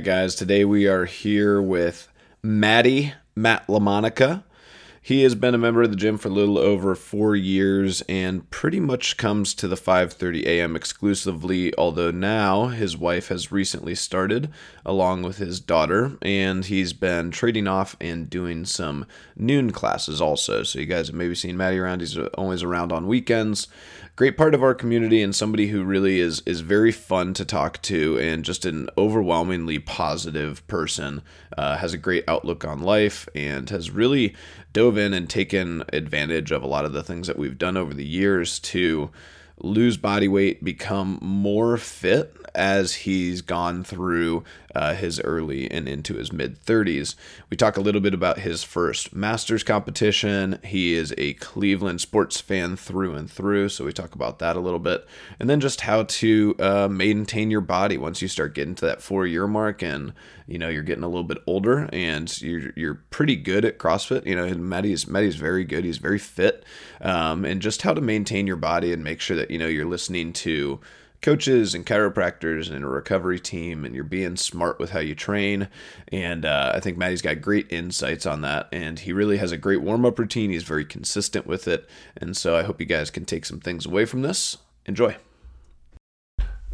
right, guys. Today we are here with Matty, Matt LaMonica. He has been a member of the gym for a little over four years and pretty much comes to the 5:30 a.m. exclusively. Although now his wife has recently started, along with his daughter, and he's been trading off and doing some noon classes also. So you guys have maybe seen Matty around. He's always around on weekends. Great part of our community and somebody who really is is very fun to talk to and just an overwhelmingly positive person. Uh, has a great outlook on life and has really dove in and taken advantage of a lot of the things that we've done over the years to lose body weight, become more fit as he's gone through uh, his early and into his mid 30s. We talk a little bit about his first Masters competition. He is a Cleveland sports fan through and through, so we talk about that a little bit. And then just how to uh, maintain your body once you start getting to that four year mark and you know you're getting a little bit older and you're you're pretty good at CrossFit. You know, and Matty's Matty's very good. He's very fit, um, and just how to maintain your body and make sure that you know you're listening to coaches and chiropractors and a recovery team and you're being smart with how you train and uh, i think matty's got great insights on that and he really has a great warm-up routine he's very consistent with it and so i hope you guys can take some things away from this enjoy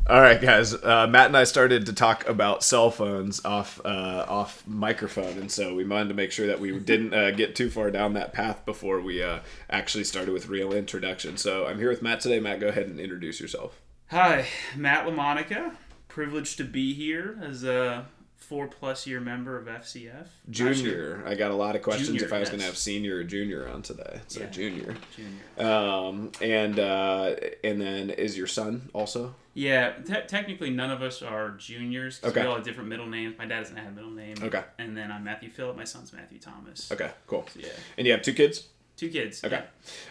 all right, guys. Uh, Matt and I started to talk about cell phones off uh, off microphone, and so we wanted to make sure that we didn't uh, get too far down that path before we uh, actually started with real introduction. So I'm here with Matt today. Matt, go ahead and introduce yourself. Hi, Matt LaMonica. Privileged to be here as a four plus year member of FCF. Junior. I got a lot of questions Junior, if I was yes. going to have senior or junior on today. So Yeah. junior. Junior. Um, and uh, and then is your son also? Yeah, te- technically none of us are juniors. Okay. We all have different middle names. My dad doesn't have a middle name. Okay. And then I'm Matthew Phillip. My son's Matthew Thomas. Okay, cool. Yeah. And you have two kids? Two kids. Okay.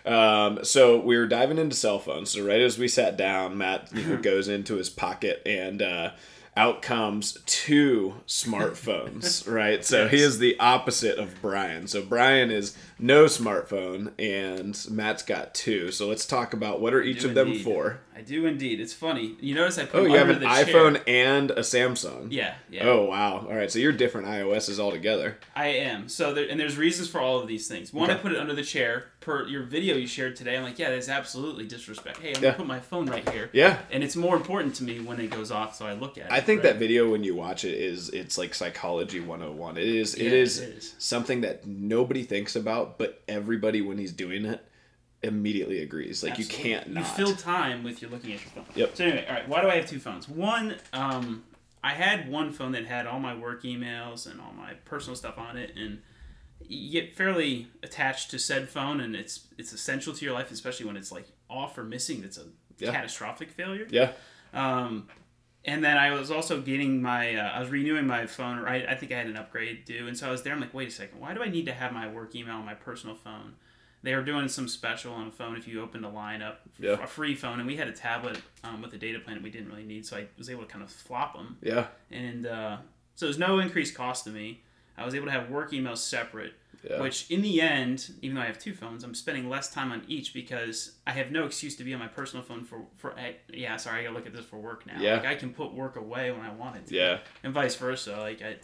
Um, so we were diving into cell phones. So right as we sat down, Matt you know, goes into his pocket and uh, out comes two smartphones. right. So he is the opposite of Brian. So Brian is no smartphone, and Matt's got two. So let's talk about what are each of them for. I do indeed. It's funny. You notice I put Oh, you have an iPhone chair. and a Samsung. Yeah. Yeah. Oh wow! All right, so you're different iOSs altogether. I am. So there, and there's reasons for all of these things. One, I put it under the chair. Per your video you shared today, I'm like, yeah, that's absolutely disrespect. Hey, I'm Yeah. gonna put my phone right here. Yeah, And it's more important to me when it goes off, so I look at it. I think right? that video when you watch it is it's like psychology 101. It is it Yeah, is it is. something that nobody thinks about, but everybody when he's doing it immediately agrees. Like Absolutely. you can't not. You fill time with you looking at your phone. Yep. So anyway, all right. Why do I have two phones? One, um, I had one phone that had all my work emails and all my personal stuff on it, and you get fairly attached to said phone, and it's it's essential to your life, especially when it's like off or missing. That's a Yeah. catastrophic failure. yeah. Um, and then I was also getting my, uh, I was renewing my phone, right? I think I had an upgrade due. And so I was there. I'm like, wait a second, why do I need to have my work email on my personal phone? They were doing some special on a phone if you opened a line up, Yeah. a free phone. And we had a tablet um, with a data plan that we didn't really need. So I was able to kind of flop them. Yeah. And uh, so there's no increased cost to me. I was able to have work emails separate, Yeah. which in the end, even though I have two phones, I'm spending less time on each because I have no excuse to be on my personal phone for for eh, yeah. Sorry, I gotta look at this for work now. Yeah. Like I can put work away when I want it to. Yeah. And vice versa. Like I,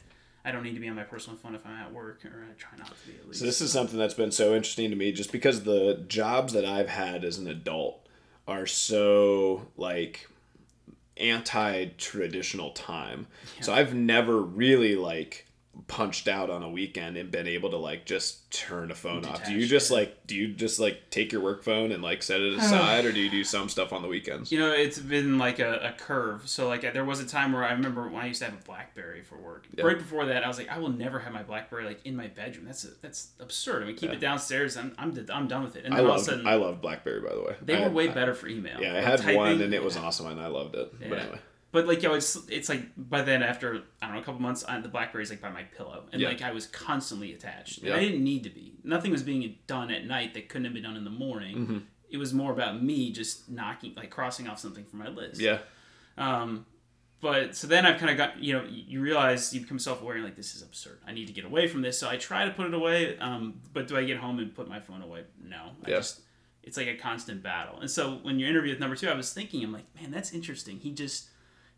I don't need to be on my personal phone if I'm at work, or I try not to be at least. So this is something that's been so interesting to me just because the jobs that I've had as an adult are so like anti-traditional time. So I've never really like punched out on a weekend and been able to like just turn a phone off. Do you just yeah. like do you just like take your work phone and like set it aside or do you do some stuff on the weekends? You know, it's been like a, a curve. So like there was a time where I remember when I used to have a BlackBerry for work. Yeah. Right before that, I was like, I will never have my BlackBerry like in my bedroom. That's that's absurd. I mean, keep Yeah. it downstairs. I'm I'm, d- I'm done with it. And I then all of love a sudden, I love BlackBerry by the way. they I were way I- better for email. Yeah, I Like, had typing- one and it was awesome and I loved it. But anyway. But like, yo, it's it's like by then after I don't know a couple months, I, the BlackBerry's like by my pillow, and Yeah. like I was constantly attached. Yeah. I didn't need to be. Nothing was being done at night that couldn't have been done in the morning. Mm-hmm. It was more about me just knocking, like crossing off something from my list. Yeah. Um, but so then I've kind of got you know you realize you become self aware and like this is absurd. I need to get away from this. So I try to put it away. Um, but do I get home and put my phone away? No. I Yeah. just it's like a constant battle. And so when you interview with number two, I was thinking, I'm like, man, that's interesting. He just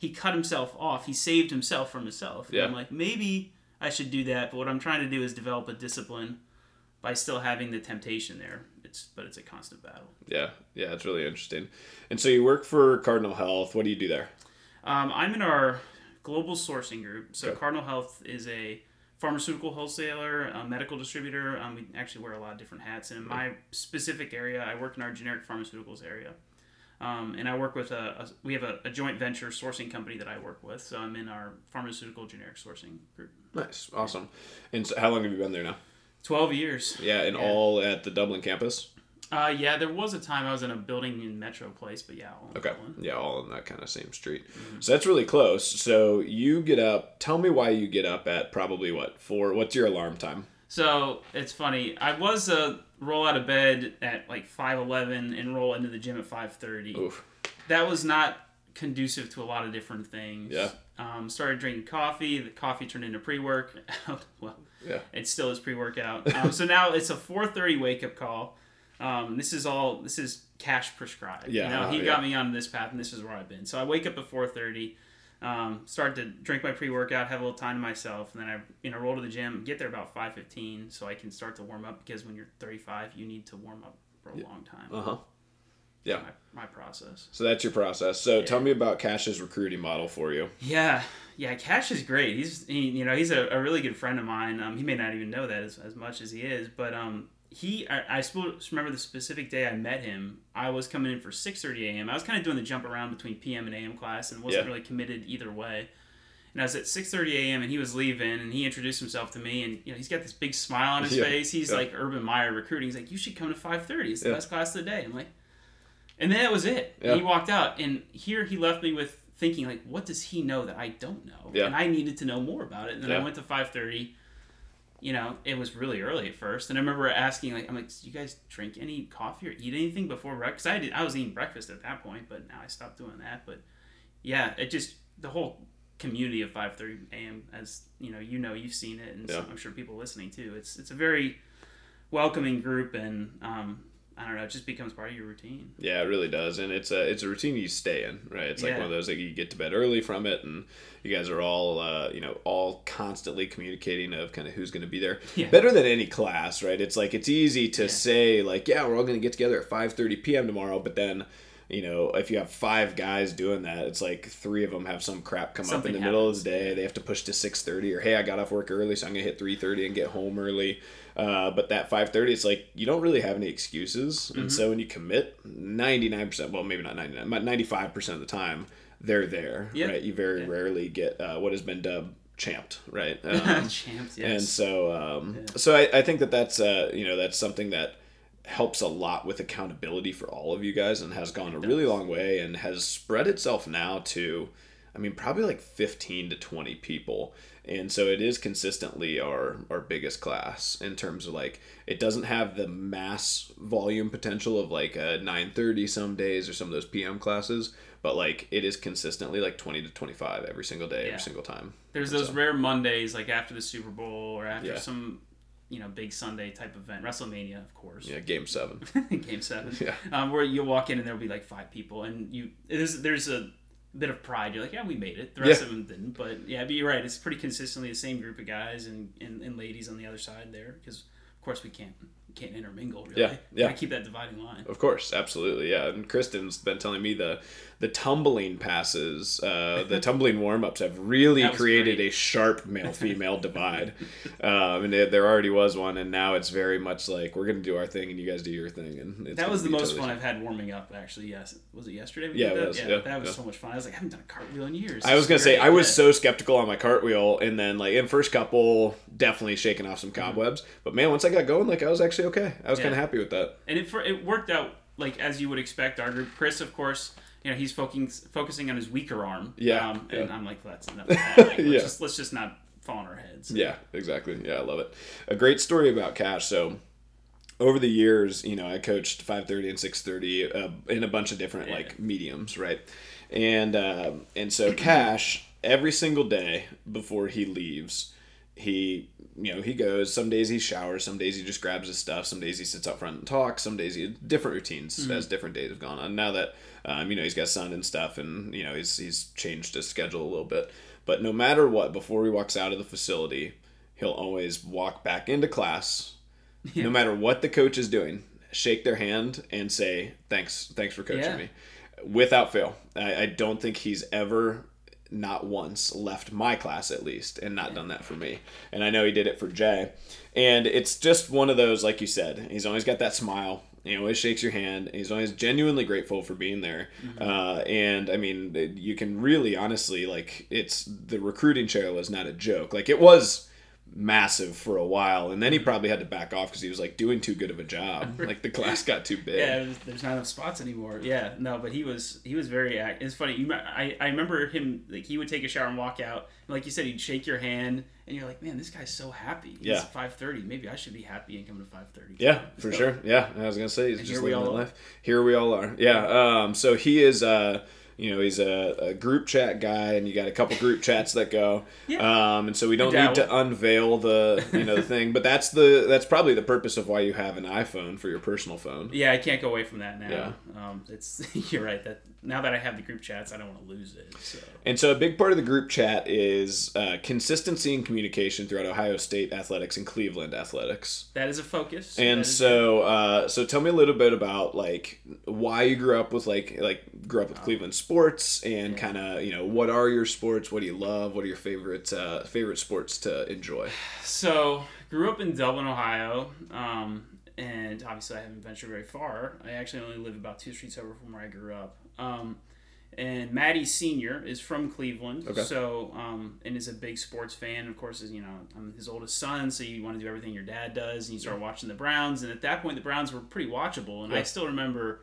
he cut himself off. He saved himself from himself. And Yeah. I'm like, maybe I should do that. But what I'm trying to do is develop a discipline by still having the temptation there. It's but it's a constant battle. Yeah, yeah, it's really interesting. And so you work for Cardinal Health. What do you do there? Um, I'm in our global sourcing group. So Okay. Cardinal Health is a pharmaceutical wholesaler, a medical distributor. Um, we actually wear a lot of different hats. And in my specific area, I work in our generic pharmaceuticals area. Um, and I work with a, a we have a, a joint venture sourcing company that I work with. So I'm in our pharmaceutical generic sourcing group. Nice, awesome. And so how long have you been there now? Twelve years. Yeah, and Yeah. all at the Dublin campus. Uh, yeah, there was a time I was in a building in Metro Place, but yeah. all Okay. Dublin. Yeah, all in that kind of same street. So that's really close. So you get up. Tell me why you get up at probably what four? What's your alarm time? So it's funny. I was uh, roll out of bed at like five eleven and roll into the gym at five thirty. That was not conducive to a lot of different things. Yeah. Um, started drinking coffee. The coffee turned into pre workout. well, Yeah. it still is pre workout. Um, so now it's a four thirty wake up call. Um, this is all. This is cash prescribed. Yeah, You know, he yeah. got me on this path, and this is where I've been. So I wake up at four thirty. Um, start to drink my pre workout, have a little time to myself, and then I you know roll to the gym, get there about five fifteen, so I can start to warm up because when you're thirty five, you need to warm up for a long time. Uh huh. Yeah. My, my process. So that's your process. So tell me about Cash's recruiting model for you. Yeah, yeah. Cash is great. He's he, you know he's a, a really good friend of mine. Um, he may not even know that as, as much as he is, but um, he I, I still remember the specific day I met him. I was coming in for six thirty a.m. I was kind of doing the jump around between p.m. and a.m. class and wasn't Yeah. really committed either way. And I was at six thirty a.m. and he was leaving and he introduced himself to me and you know he's got this big smile on his Yeah, face. He's yeah. like Urban Meyer recruiting. He's like you should come to five thirty. It's the best class of the day. I'm like, and then that was it. He walked out and here he left me with thinking like what does he know that I don't know? Yeah. And I needed to know more about it. And then. I went to five thirty. You know, it was really early at first, and I remember asking, like, I'm like, "Do you guys drink any coffee or eat anything before breakfast?" I did. I was eating breakfast at that point, but now I stopped doing that. But yeah, it just the whole community of 5:30 a.m. as you know, you know, you've seen it, and so I'm sure people listening too. It's it's a very welcoming group, and um, I don't know, it just becomes part of your routine. Yeah, it really does, and it's a it's a routine you stay in, right? It's like Yeah. one of those like you get to bed early from it, and you guys are all uh, you know all constantly communicating of kind of who's going to be there. Yeah. Better than any class, right? It's like it's easy to say like, yeah, we're all going to get together at five thirty p.m. tomorrow, but then. You know, if you have five guys doing that, it's like three of them have some crap come up in the middle of the day. They have to push to six thirty, or hey, I got off work early, so I'm gonna hit three thirty and get home early. Uh, but that five thirty, it's like you don't really have any excuses, Mm-hmm. and so when you commit, ninety nine percent, well, maybe not ninety nine, but ninety five percent of the time, they're there, Yeah. right? You very Yeah. rarely get uh, what has been dubbed champed, right? Um, Champs, yes. and so, um, so I, I think that that's uh, you know that's something that helps a lot with accountability for all of you guys and has gone a really long way and has spread itself now to I mean probably like 15 to 20 people and so it is consistently our our biggest class in terms of like it doesn't have the mass volume potential of like a 9:30 some days or some of those PM classes but like it is consistently like 20 to 25 every single day Yeah. every single time There's And those so- rare Mondays, like after the Super Bowl or after Yeah. some, you know, big Sunday type event, WrestleMania, of course. yeah game 7 Game seven. Yeah. Um, where you'll walk in and there'll be like five people, and you there's there's a bit of pride. You're like, yeah, we made it. The rest Yeah. of them didn't, but yeah, but you're right. It's pretty consistently the same group of guys and, and, and ladies on the other side there, because of course we can't can't intermingle really. Yeah, yeah. Gotta keep that dividing line. Of course, absolutely, yeah. And Kristen's been telling me the the tumbling passes, uh, the tumbling warm ups have really created great. a sharp male female divide. Um, and there, there already was one, and now it's very much like we're gonna do our thing and you guys do your thing. And it's That was the most totally- fun I've had warming up. Actually, yes. Was it yesterday? we Yeah, did it that? was, Yeah, yeah, that was yeah. so much fun. I was like, I haven't done a cartwheel in years. I was gonna say. I was so skeptical on my cartwheel, and then like in first couple, definitely shaking off some cobwebs. But man, once I got going, like I was actually okay. I was Yeah. kind of happy with that. and it it worked out like as you would expect. Our group, Chris, of course, you know, he's focusing focusing on his weaker arm. Yeah, um, and yeah. I'm like, that's enough. That. Like, let's, Yeah. just, let's just not fall on our heads. Yeah, exactly. Yeah, I love it. A great story about Cash. So, over the years, you know, I coached 5:30 and 6:30 uh, in a bunch of different Yeah. like mediums, right? And uh, and so Cash every single day before he leaves he you know he goes. Some days he showers some days he just grabs his stuff some days he sits up front and talks some days he different routines Mm-hmm. as different days have gone on. Now that um, you know he's got son and stuff and you know he's he's changed his schedule a little bit. But no matter what before he walks out of the facility he'll always walk back into class no matter what the coach is doing shake their hand and say thanks thanks for coaching Yeah. me without fail. I, I don't think he's ever not once left my class at least and not done that for me. And i know he did it for jay. And it's just one of those like you said he's always got that smile. He always shakes your hand. He's always genuinely grateful for being there. Uh, and i mean you can really honestly like it's the recruiting trail is not a joke. Like it was massive for a while and then he probably had to back off because he was like doing too good of a job like the class got too big Yeah, there's, there's not enough spots anymore. Yeah, no, but he was he was very act. It's funny. You, I I remember him like he would take a shower and walk out. And like you said, he'd shake your hand, and you're like, man, this guy's so happy. Yeah. Five thirty. Maybe I should be happy and come to five thirty. Yeah, for sure. Yeah, I was gonna say he's just living life. Here we all are. Yeah. Um. So he is. Uh. You know, he's a, a group chat guy, and you got a couple group chats that go. Yeah. Um. And so we don't need to unveil the you know the thing, but that's the that's probably the purpose of why you have an iPhone for your personal phone. Yeah, I can't go away from that now. Yeah. Um, it's you're right. That now that I have the group chats, I don't want to lose it. So And so a big part of the group chat is uh, consistency and communication throughout Ohio State athletics and Cleveland athletics. that is a focus. And so, uh, so tell me a little bit about like why you grew up with like like grew up with Cleveland sports and kind of you know what are your sports? What do you love? What are your favorite uh, favorite sports to enjoy? So, grew up in Dublin, Ohio, um, and obviously I haven't ventured very far. I actually only live about two streets over from where I grew up. Um, and Matty Senior is from Cleveland, Okay. so um, and is a big sports fan. Of course, is you know I'm his oldest son, so you want to do everything your dad does, and you start watching the Browns. And at that point, the Browns were pretty watchable, and I still remember.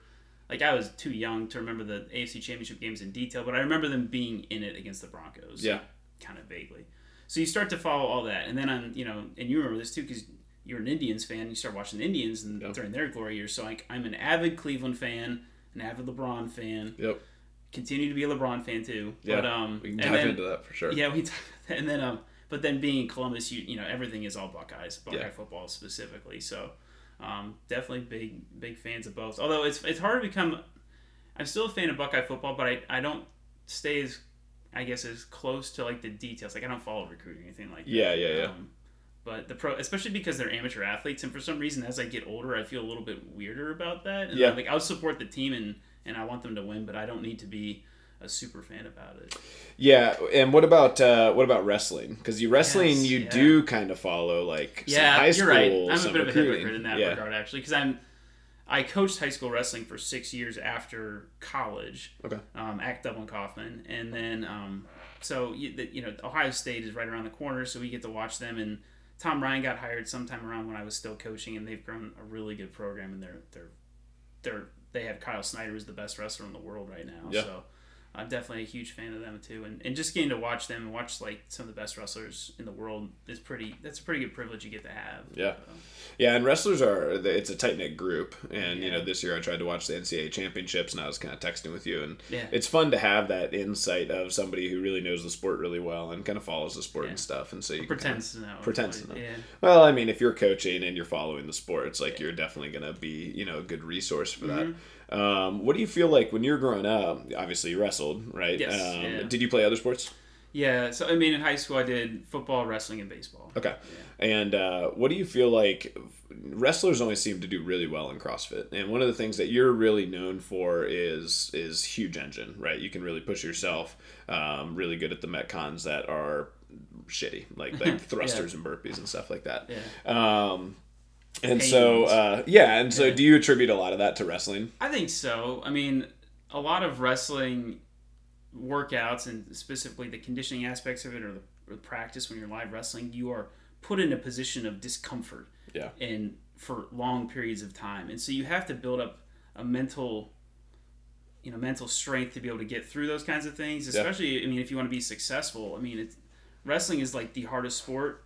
Like I was too young to remember the AFC Championship games in detail, but I remember them being in it against the Broncos Yeah, kind of vaguely. So you start to follow all that, and then on you know, and you remember this too because you're an Indians fan. You start watching the Indians and Yep. during their glory years. So like, I'm an avid Cleveland fan, an avid LeBron fan. yep, Continue to be a LeBron fan too. yeah. But um, we can dive then, into that for sure. yeah, we and then um, but then being in Columbus, you you know everything is all Buckeyes, Buckeye Yeah. football specifically. So um, definitely big big fans of both. Although it's it's hard to become. I'm still a fan of Buckeye football, but I, I don't stay as I guess as close to like the details. Like I don't follow recruiting or anything like that. Yeah, yeah, yeah. Um, but the pro, especially because they're amateur athletes, and for some reason, as I get older, I feel a little bit weirder about that. And Yeah. like I'll support the team and and I want them to win, but I don't need to be a super fan about it. Yeah, and what about uh, what about wrestling? Because you wrestling, Yes, you yeah. do kind of follow like Yeah, high you're school, right. I'm a bit of a hypocrite in that yeah. regard, actually, because I'm I coached high school wrestling for six years after college. Okay. Um, at Dublin Coffman, and then um, so you, the, you know Ohio State is right around the corner, so we get to watch them. And Tom Ryan got hired sometime around when I was still coaching, and they've grown a really good program, and they're they're they're they have Kyle Snyder who's the best wrestler in the world right now. Yeah. So. I'm definitely a huge fan of them too, and, and just getting to watch them and watch like some of the best wrestlers in the world is pretty. That's a pretty good privilege you get to have. Yeah. So. Yeah, and wrestlers are it's a tight knit group, and you know this year I tried to watch the NCAA championships, and I was kind of texting with you, and Yeah. it's fun to have that insight of somebody who really knows the sport really well and kind of follows the sport Yeah. and stuff, and so you can kinda- to know. pretends to know. Yeah. well, I mean, if you're coaching and you're following the sport, it's like you're definitely gonna be you know a good resource for Mm-hmm. that. Um, what do you feel like when you were growing up? Obviously, you wrestled, right? Yes, Um, yeah. Did you play other sports? Yeah. So I mean, in high school, I did football, wrestling, and baseball. Okay. And uh, what do you feel like wrestlers always seem to do really well in CrossFit? And one of the things that you're really known for is is huge engine, right? You can really push yourself. Um, really good at the metcons that are shitty, like like thrusters and burpees and stuff like that. Yeah. Um, and so uh, yeah, and so Yeah. do you attribute a lot of that to wrestling? I think so. I mean, a lot of wrestling workouts and specifically the conditioning aspects of it or the, or the practice when you're live wrestling, you are put in a position of discomfort Yeah. and for long periods of time. And so you have to build up a mental you know, mental strength to be able to get through those kinds of things, Yeah. especially I mean if you want to be successful. I mean, it's wrestling is like the hardest sport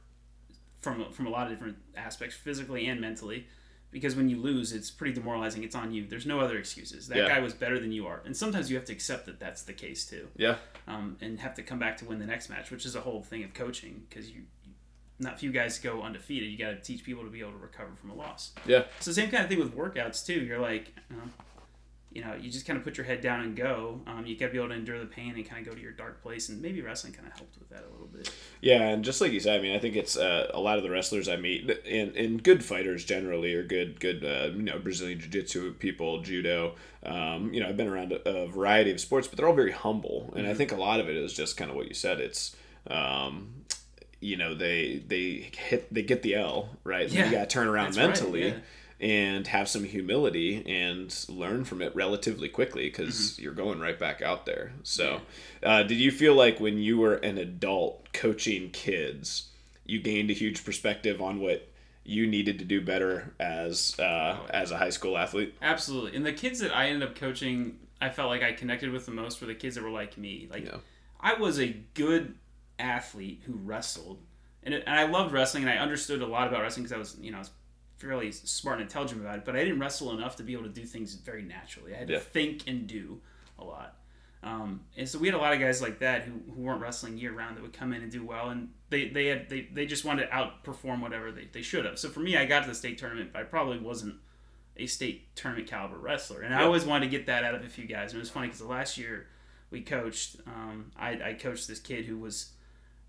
from from a lot of different aspects, physically and mentally. Because when you lose, it's pretty demoralizing. It's on you. There's no other excuses. That Yeah. guy was better than you are, and sometimes you have to accept that that's the case too, Yeah. um, and have to come back to win the next match, which is a whole thing of coaching. Because you, you not few guys go undefeated. You got to teach people to be able to recover from a loss. Yeah. The same kind of thing with workouts too. You're like, uh, you know, you just kind of put your head down and go. Um, you got to be able to endure the pain and kind of go to your dark place. And maybe wrestling kind of helped with that a little bit. Yeah, and just like you said, I mean, I think it's uh, a lot of the wrestlers I meet, and, and good fighters generally, are good, good, uh, you know, Brazilian Jiu Jitsu people, judo. Um, you know, I've been around a, a, variety of sports, but they're all very humble, and mm-hmm. I think a lot of it is just kind of what you said. It's um, you know they they hit they get the L right. Yeah, you got to turn around mentally. Right, yeah and have some humility and learn from it relatively quickly because mm-hmm. you're going right back out there. So, uh, did you feel like when you were an adult coaching kids, you gained a huge perspective on what you needed to do better as uh, oh, as a high school athlete? Absolutely. And the kids that I ended up coaching, I felt like I connected with the most were the kids that were like me. Like yeah. I was a good athlete who wrestled. And, it, and I loved wrestling, and I understood a lot about wrestling because I was, you know, I was fairly smart and intelligent about it, but I didn't wrestle enough to be able to do things very naturally. I had to think and do a lot. Um, and so we had a lot of guys like that who, who weren't wrestling year round that would come in and do well, and they they had they, they just wanted to outperform whatever they, they should have. So for me, I got to the state tournament, but I probably wasn't a state tournament caliber wrestler, and I always wanted to get that out of a few guys. And it was funny because the last year we coached, um, I, I coached this kid who was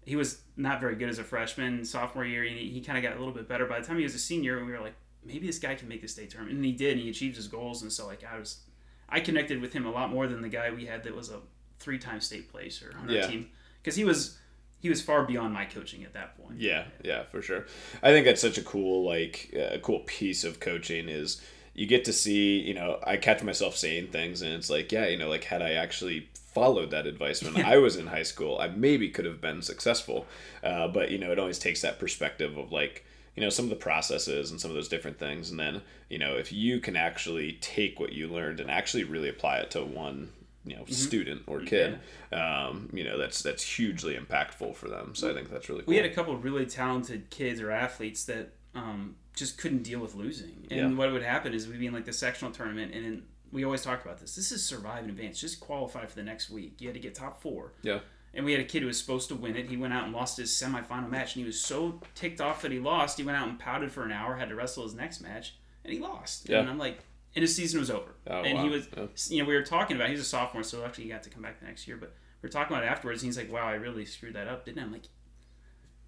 he was not very good as a freshman. Sophomore year, he, he kind of got a little bit better. By the time he was a senior, we were like, maybe this guy can make the state tournament, and he did. And he achieved his goals, and so like I was, I connected with him a lot more than the guy we had that was a three-time state placer on our yeah. team because he was he was far beyond my coaching at that point. Yeah, yeah, for sure. I think that's such a cool like a uh, cool piece of coaching is you get to see you know I catch myself saying things and it's like yeah you know like had I actually followed that advice when I was in high school, I maybe could have been successful. Uh, but you know, it always takes that perspective of like you know some of the processes and some of those different things, and then you know if you can actually take what you learned and actually really apply it to one you know mm-hmm. student or kid yeah. um, you know that's that's hugely impactful for them so i think that's really cool we had a couple of really talented kids or athletes that um, just couldn't deal with losing and yeah. what would happen is we'd be in like the sectional tournament and in we always talk about this. This is survive in advance. Just qualify for the next week. You had to get top four. Yeah. And we had a kid who was supposed to win it. He went out and lost his semifinal match, and he was so ticked off that he lost. He went out and pouted for an hour, had to wrestle his next match, and he lost. Yeah. And I'm like, and his season was over. Oh, and wow. he was, yeah. you know, we were talking about. He's a sophomore, so actually he got to come back the next year. But we were talking about it afterwards. And he's like, "Wow, I really screwed that up, didn't I?" I'm like,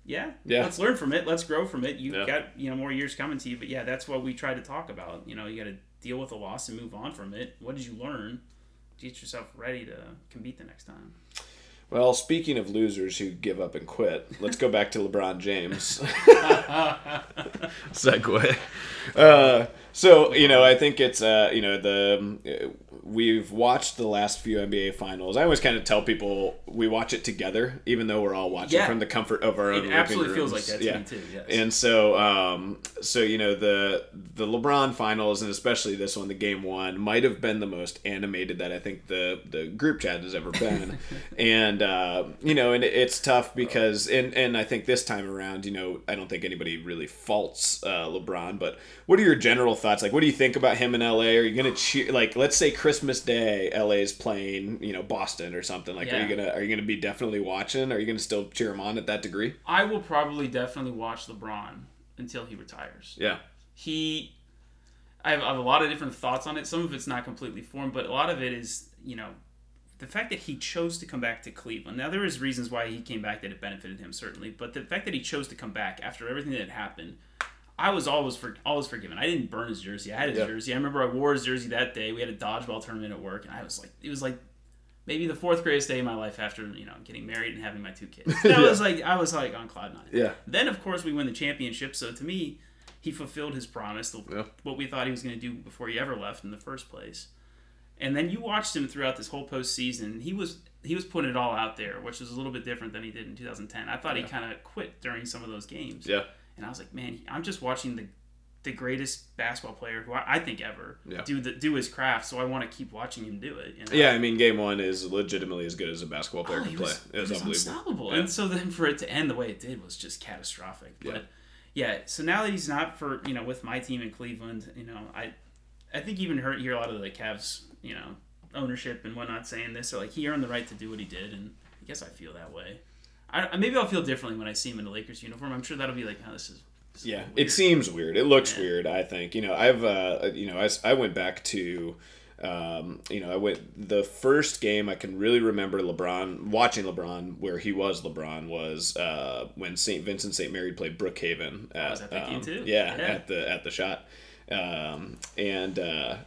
yeah, yeah. Let's learn from it. Let's grow from it. You yeah. got you know more years coming to you, but yeah, that's what we try to talk about. You know, you got to deal with a loss and move on from it. What did you learn? Get yourself ready to compete the next time. Well, speaking of losers who give up and quit, let's go back to LeBron James. Segue. Uh, so you know, I think it's uh, you know the we've watched the last few NBA finals. I always kind of tell people we watch it together, even though we're all watching yeah. from the comfort of our own. It absolutely feels like that to yeah. me too. Yes. And so, um, so you know the the LeBron finals, and especially this one, the game one, might have been the most animated that I think the the group chat has ever been. and uh, you know, and it's tough because, and and I think this time around, you know, I don't think anybody really faults uh, LeBron, but what are your general thoughts? Like, what do you think about him in LA? Are you gonna cheer? Like, let's say Christmas Day, LA's playing, you know, Boston or something. Like, yeah. are you gonna are you gonna be definitely watching? Are you gonna still cheer him on at that degree? I will probably definitely watch LeBron until he retires. Yeah, he. I have, I have a lot of different thoughts on it. Some of it's not completely formed, but a lot of it is, you know, the fact that he chose to come back to Cleveland. Now there is reasons why he came back that it benefited him certainly, but the fact that he chose to come back after everything that had happened I was always for always forgiven. I didn't burn his jersey. I had his jersey. I remember I wore his jersey that day. We had a dodgeball tournament at work, and I was like, it was like maybe the fourth greatest day of my life after you know getting married and having my two kids. That yeah. was like I was like on cloud nine. Yeah. Then of course we win the championship. So to me, he fulfilled his promise. The, yeah. What we thought he was going to do before he ever left in the first place. And then you watched him throughout this whole postseason. He was he was putting it all out there, which was a little bit different than he did in 2010. I thought yeah. he kind of quit during some of those games. Yeah. And I was like, man, I'm just watching the the greatest basketball player who I, I think ever yeah. do the do his craft. So I want to keep watching him do it. You know? Yeah, I mean, game one is legitimately as good as a basketball player oh, can was, play. It was, it was unstoppable. Yeah. And so then for it to end the way it did was just catastrophic. But yeah. yeah, so now that he's not for you know with my team in Cleveland, you know, I I think even heard hear a lot of the Cavs, you know, ownership and whatnot saying this. So like he earned the right to do what he did, and I guess I feel that way. I, maybe I'll feel differently when I see him in a Lakers uniform. I'm sure that'll be like, oh, this is. This is Yeah, weird. it seems weird. It looks Yeah. weird. I think you know. I've uh, you know, I went back to, um, you know, I went the first game I can really remember LeBron watching LeBron where he was LeBron was uh, when St. Vincent St. Mary played Brookhaven. At, was at game um, too? Yeah, Yeah. at the at the Schott, um, and. Uh,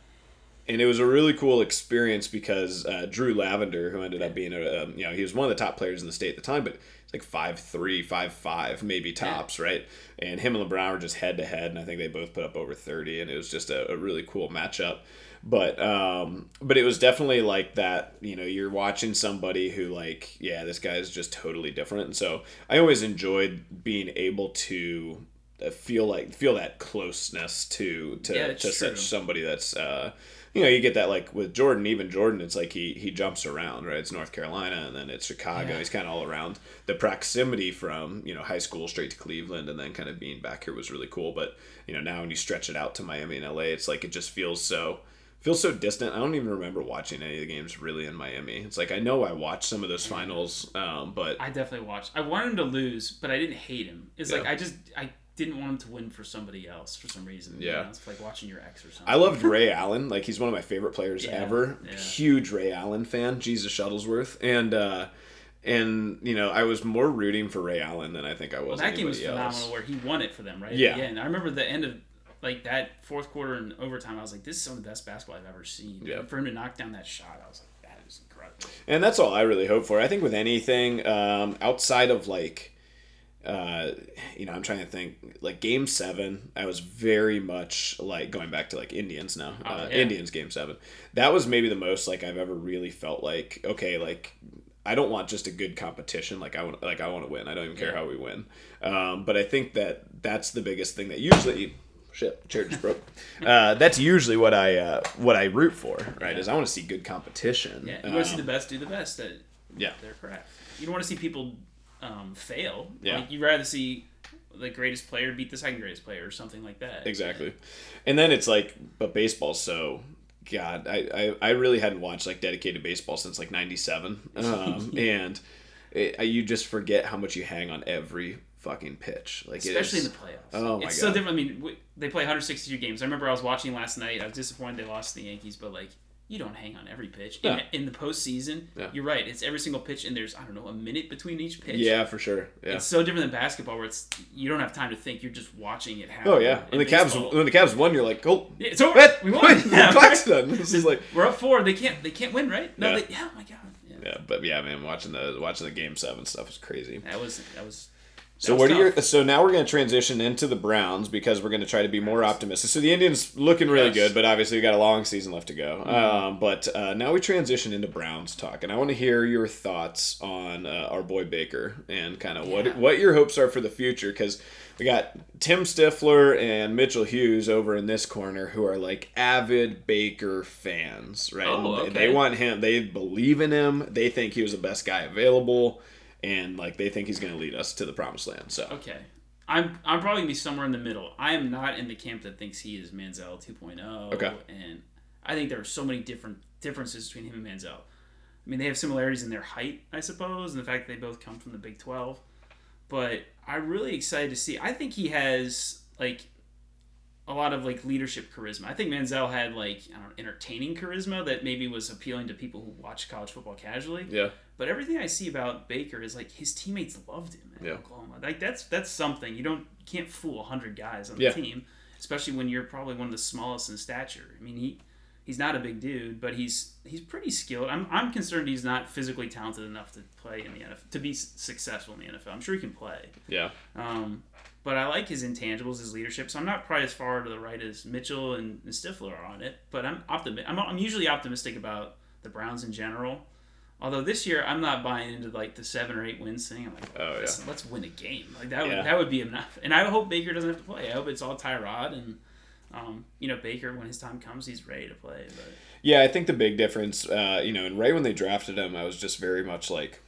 and it was a really cool experience because uh, Drew Lavender, who ended up being a, um, you know, he was one of the top players in the state at the time, but it's like five three, five five, maybe tops, right? And him and LeBron were just head to head, and I think they both put up over thirty, and it was just a, a really cool matchup. But um, but it was definitely like that. You know, you're watching somebody who like, yeah, this guy is just totally different. And so I always enjoyed being able to uh, feel like feel that closeness to to, Yeah, to such somebody that's uh, you know you get that like with Jordan even Jordan it's like he he jumps around right it's North Carolina and then it's Chicago Yeah. he's kind of all around the proximity from you know high school straight to Cleveland and then kind of being back here was really cool but you know now when you stretch it out to Miami and LA it's like it just feels so feels so distant I don't even remember watching any of the games really in Miami it's like I know I watched some of those finals um, but I definitely watched. I wanted him to lose, but I didn't hate him. It's like I just I didn't want him to win for somebody else for some reason. you Yeah. know? it's like watching your ex or something. I loved Ray Allen. Like he's one of my favorite players Yeah, ever. yeah. Huge Ray Allen fan. Jesus Shuttlesworth. And uh and you know, I was more rooting for Ray Allen than I think I was. Well, that game was phenomenal else. where he won it for them, right? Yeah. Yeah. And I remember the end of like that fourth quarter and overtime. I was like, this is some of the best basketball I've ever seen. Yeah. For him to knock down that shot, I was like, that is incredible. And that's all I really hope for. I think with anything um, outside of like, uh, you know, I'm trying to think. Like Game Seven, I was very much like going back to like Indians now. uh, yeah. Indians Game Seven. That was maybe the most like I've ever really felt like okay, like I don't want just a good competition. Like I want, like I want to win. I don't even care Yeah. how we win. Um, but I think that that's the biggest thing that usually. Shit, chair just broke. Uh, that's usually what I uh, what I root for, right? Is I want to see good competition. Yeah. You want to see Um, the best do the best at yeah. their craft. You don't want to see people um, fail. Yeah. Like, you'd rather see the greatest player beat the second greatest player or something like that. Exactly. And then it's like, but baseball's so. God, I, I, I really hadn't watched like dedicated baseball since like '97, um, and it, you just forget how much you hang on every fucking pitch. Like, Especially is- in the playoffs. Oh my it's God. so different. I mean, w- they play 162 games. I remember I was watching last night. I was disappointed they lost to the Yankees, but like, you don't hang on every pitch. In, Yeah. in the postseason, Yeah. you're right. It's every single pitch, and there's I don't know a minute between each pitch. Yeah, for sure. Yeah. It's so different than basketball, where it's you don't have time to think. You're just watching it happen. Oh yeah. In When the Cavs when the Cavs won, you're like, oh, Yeah, it's over. what? We won. Yeah. The clock's done. This is like, We're up four. They can't. They can't win, right? No. Yeah. They, yeah. Oh my god. Yeah. yeah, but yeah, man, watching the watching the game seven stuff was crazy. That was that was. So that was what are your so now we're going to transition into the Browns because we're going to try to be more optimistic. So the Indians looking really Yes. good, but obviously we got a long season left to go. Um, but uh, now we transition into Browns talk, and I want to hear your thoughts on uh, our boy Baker and kind of Yeah. what what your hopes are for the future because we got Tim Stifler and Mitchell Hughes over in this corner who are like avid Baker fans, right? Oh, They- They want him. They believe in him. They think he was the best guy available. And like they think he's going to lead us to the promised land. So Okay. I'm I'm probably gonna be somewhere in the middle. I am not in the camp that thinks he is Manziel 2.0. Okay. And I think there are so many different differences between him and Manziel. I mean, they have similarities in their height, I suppose, and the fact that they both come from the Big 12. But I'm really excited to see. I think he has like a lot of like leadership charisma. I think Manziel had like I don't know, entertaining charisma that maybe was appealing to people who watch college football casually. yeah, But everything I see about Baker is like his teammates loved him in Yeah. Oklahoma. Like that's that's something. You don't you can't fool hundred guys on the Yeah. team, especially when you're probably one of the smallest in stature. I mean he he's not a big dude, but he's he's pretty skilled. I'm I'm concerned he's not physically talented enough to play in the NFL to be successful in the NFL. I'm sure he can play. yeah, Um, but I like his intangibles, his leadership. So I'm not probably as far to the right as Mitchell and, and Stifler are on it. But I'm optimi- I'm, I'm usually optimistic about the Browns in general. Although this year I'm not buying into like the seven or eight wins thing. I'm like, Oh, yeah. listen, let's win a game. Like that would Yeah. that would be enough. And I hope Baker doesn't have to play. I hope it's all Tyrod and um, you know Baker when his time comes he's ready to play. But yeah. I think the big difference, uh, you know, and right when they drafted him, I was just very much like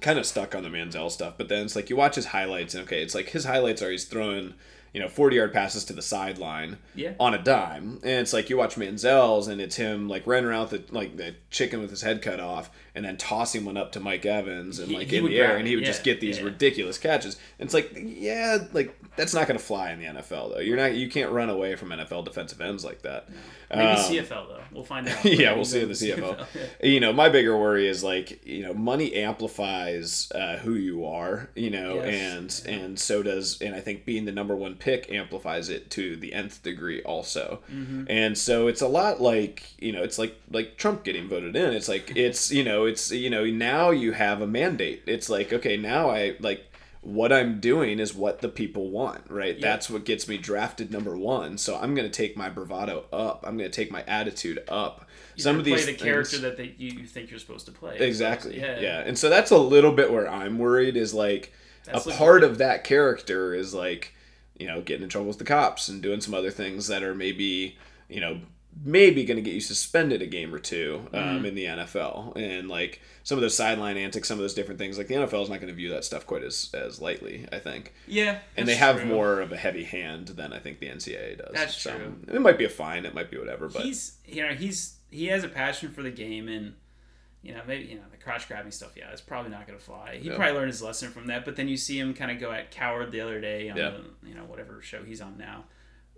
kind of stuck on the Manziel stuff. But then it's like you watch his highlights, and okay, it's like his highlights are he's throwing, you know, 40 yard passes to the sideline Yeah. on a dime. And it's like you watch Manziel's and it's him like running around with the, like the chicken with his head cut off and then tossing one up to Mike Evans and He- like he in the air and he would yeah, just get these yeah. ridiculous catches. And it's like, yeah, like that's not going to fly in the NFL though. You're not, you can't run away from NFL defensive ends like that. Maybe Um, CFL though. We'll find out. yeah, we'll see in the CFL. You know, my bigger worry is like, you know, money amplifies uh, who you are, you know, Yes. and and so does, and I think being the number one pick amplifies it to the nth degree also. Mm-hmm. And so it's a lot like, you know, it's like like Trump getting voted in. It's like it's you know, it's you know now you have a mandate. It's like okay, now I like what I'm doing is what the people want, right? That's what gets me drafted number one. So I'm going to take my bravado up. I'm going to take my attitude up. You Some of these play the things- character that they, you, you think you're supposed to play. exactly Yeah. yeah. and so that's a little bit where i'm worried is like That's a like- part of that character is like you know getting in trouble with the cops and doing some other things that are maybe you know maybe going to get you suspended a game or two um, Mm-hmm. in the nfl and like some of those sideline antics some of those different things like the nfl is not going to view that stuff quite as as lightly i think Yeah. and they have true. more of a heavy hand than i think the ncaa does That's So, true. it might be a fine it might be whatever but he's you know he's he has a passion for the game and you know maybe you know the crotch grabbing stuff yeah it's probably not going to fly he probably learned his lesson from that but then you see him kind of go at Cowherd the other day on Yeah. the, you know whatever show he's on now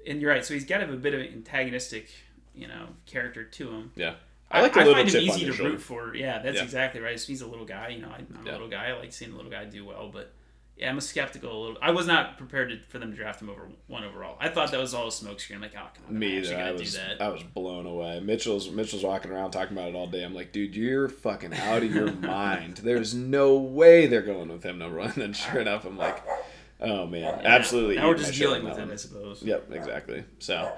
and you're right so he's got to have a bit of an antagonistic you know character to him yeah i like a little find him easy to shoulder root for yeah that's Yeah. exactly right he's a little guy you know I, i'm Yeah. a little guy i like seeing a little guy do well but yeah, I'm a skeptical a little. I was not prepared to, for them to draft him over one overall. I thought that was all a smokescreen. I'm like, oh, come on, Me either. I was do that. I was blown away. Mitchell's Mitchell's walking around talking about it all day. I'm like, dude, you're fucking out of your mind. There's no way they're going with him number one. And then sure enough, I'm like, oh man, absolutely. Now we're just dealing with one. I suppose. Yep, exactly. So,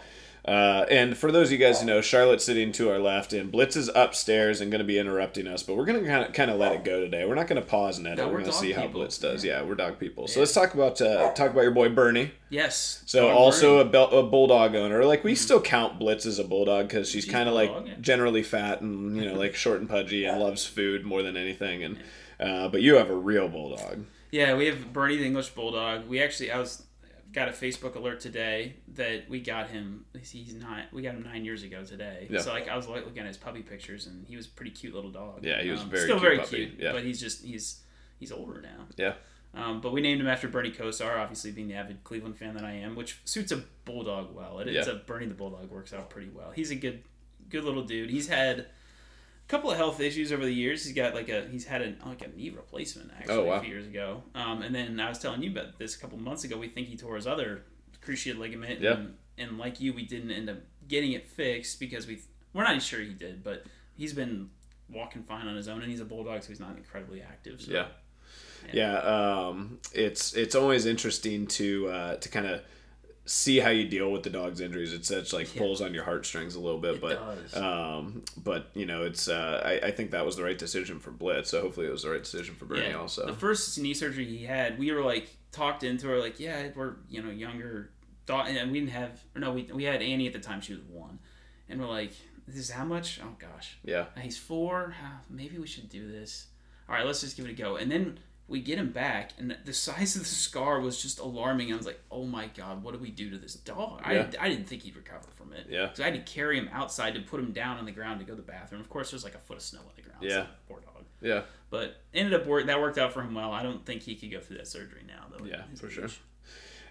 uh, and for those of you guys who know, Charlotte's sitting to our left, and Blitz is upstairs and going to be interrupting us. But we're going to kind of kind of let it go today. We're not going to pause and edit. No, we're we're going to see how. Blitz does. Yeah, we're dog people. So let's talk about uh, talk about your boy Bernie. Yes. So also a, bel- a bulldog owner. Like we still count Blitz as a bulldog because she's, She's kind of like yeah. generally fat and you know like short and pudgy and loves food more than anything. And uh, but you have a real bulldog. yeah, we have Bernie the English Bulldog. We actually, I was got a Facebook alert today that we got him. He's nine. We got him nine years ago today. Yeah. So like, I was looking at his puppy pictures, and he was a pretty cute little dog. Yeah, he was Um, very still cute very puppy, cute. yeah. But he's just he's he's older now. Yeah. Um, but we named him after Bernie Kosar, obviously being the avid Cleveland fan that I am, which suits a bulldog well. It, It's Yeah. a Bernie the bulldog works out pretty well. He's a good, good little dude. He's had couple of health issues over the years. He's got like a he's had a like a knee replacement actually Oh, wow. a few years ago. Um, and then I was telling you about this a couple months ago. We think he tore his other cruciate ligament. Yeah. And, and like you, we didn't end up getting it fixed because we we're not sure he did, but he's been walking fine on his own, and he's a bulldog, so he's not incredibly active. So. Yeah. Yeah, um, it's it's always interesting to uh, to kind of see how you deal with the dog's injuries. It's such like pulls on your heartstrings a little bit, but does. um, but you know it's uh, I, I think that was the right decision for Blitz. So hopefully it was the right decision for Bernie also. The first knee surgery he had, we were like talked into her, like, yeah, we're you know younger, thought, and we didn't have, or no, we we had Annie at the time. She was one, and we're like, this is how much? Oh gosh, yeah, Now he's four. Maybe we should do this. All right, let's just give it a go. And then we get him back, and the size of the scar was just alarming. I was like, oh my god, what do we do to this dog? Yeah. I, I didn't think he'd recover from it. Yeah. So I had to carry him outside to put him down on the ground to go to the bathroom. Of course, there's like a foot of snow on the ground. so Yeah. poor dog. yeah, But ended up work that worked out for him well. I don't think he could go through that surgery now though. Yeah, for age. sure.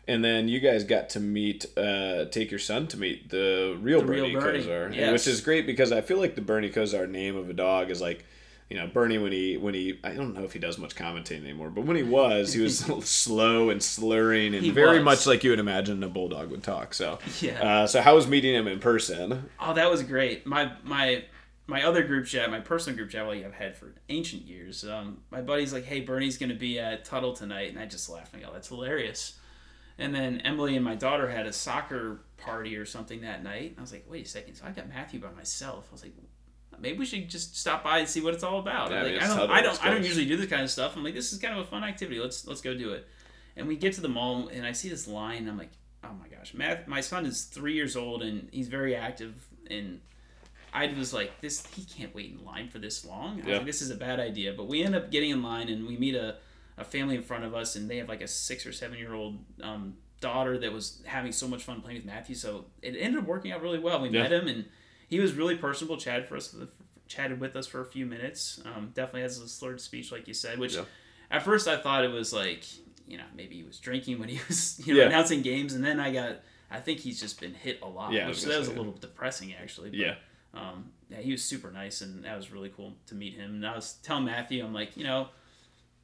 And then you guys got to meet, uh, take your son to meet the real The real Bernie Bernie, Kosar, yes. which is great because I feel like the Bernie Kosar name of a dog is like, you know, Bernie when he when he I don't know if he does much commentating anymore, but when he was, he was slow and slurring and He very was. much like you would imagine a bulldog would talk. So Yeah. Uh, so how was meeting him in person? Oh, that was great. My my my other group chat, my personal group chat, like I've had for ancient years. Um, my buddy's like, "Hey, Bernie's gonna be at Tuttle tonight," and I just laughed. and go, "That's hilarious." And then Emily and my daughter had a soccer party or something that night. And I was like, "Wait a second. So I got Matthew by myself." I was like, "Maybe we should just stop by and see what it's all about." Yeah, I mean, I, don't, I don't, I don't usually do this kind of stuff. I'm like, "This is kind of a fun activity. Let's let's go do it." And we get to the mall, and I see this line. I'm like, "Oh my gosh, Matt! My son is three years old, and he's very active and." I was like, this he can't wait in line for this long. I was Yeah. like, this is a bad idea. But we end up getting in line and we meet a, a family in front of us and they have like a six or seven year old um, daughter that was having so much fun playing with Matthew. So it ended up working out really well. We Yeah. met him, and he was really personable. Chatted for us, for the, chatted with us for a few minutes. Um, definitely has a slurred speech, like you said. Which Yeah. at first I thought it was like you know maybe he was drinking when he was you know Yeah. announcing games, and then I got I think he's just been hit a lot. Yeah, which was that was a little depressing actually. but, Yeah. um, yeah, he was super nice, and that was really cool to meet him. And I was telling Matthew, I'm like, you know,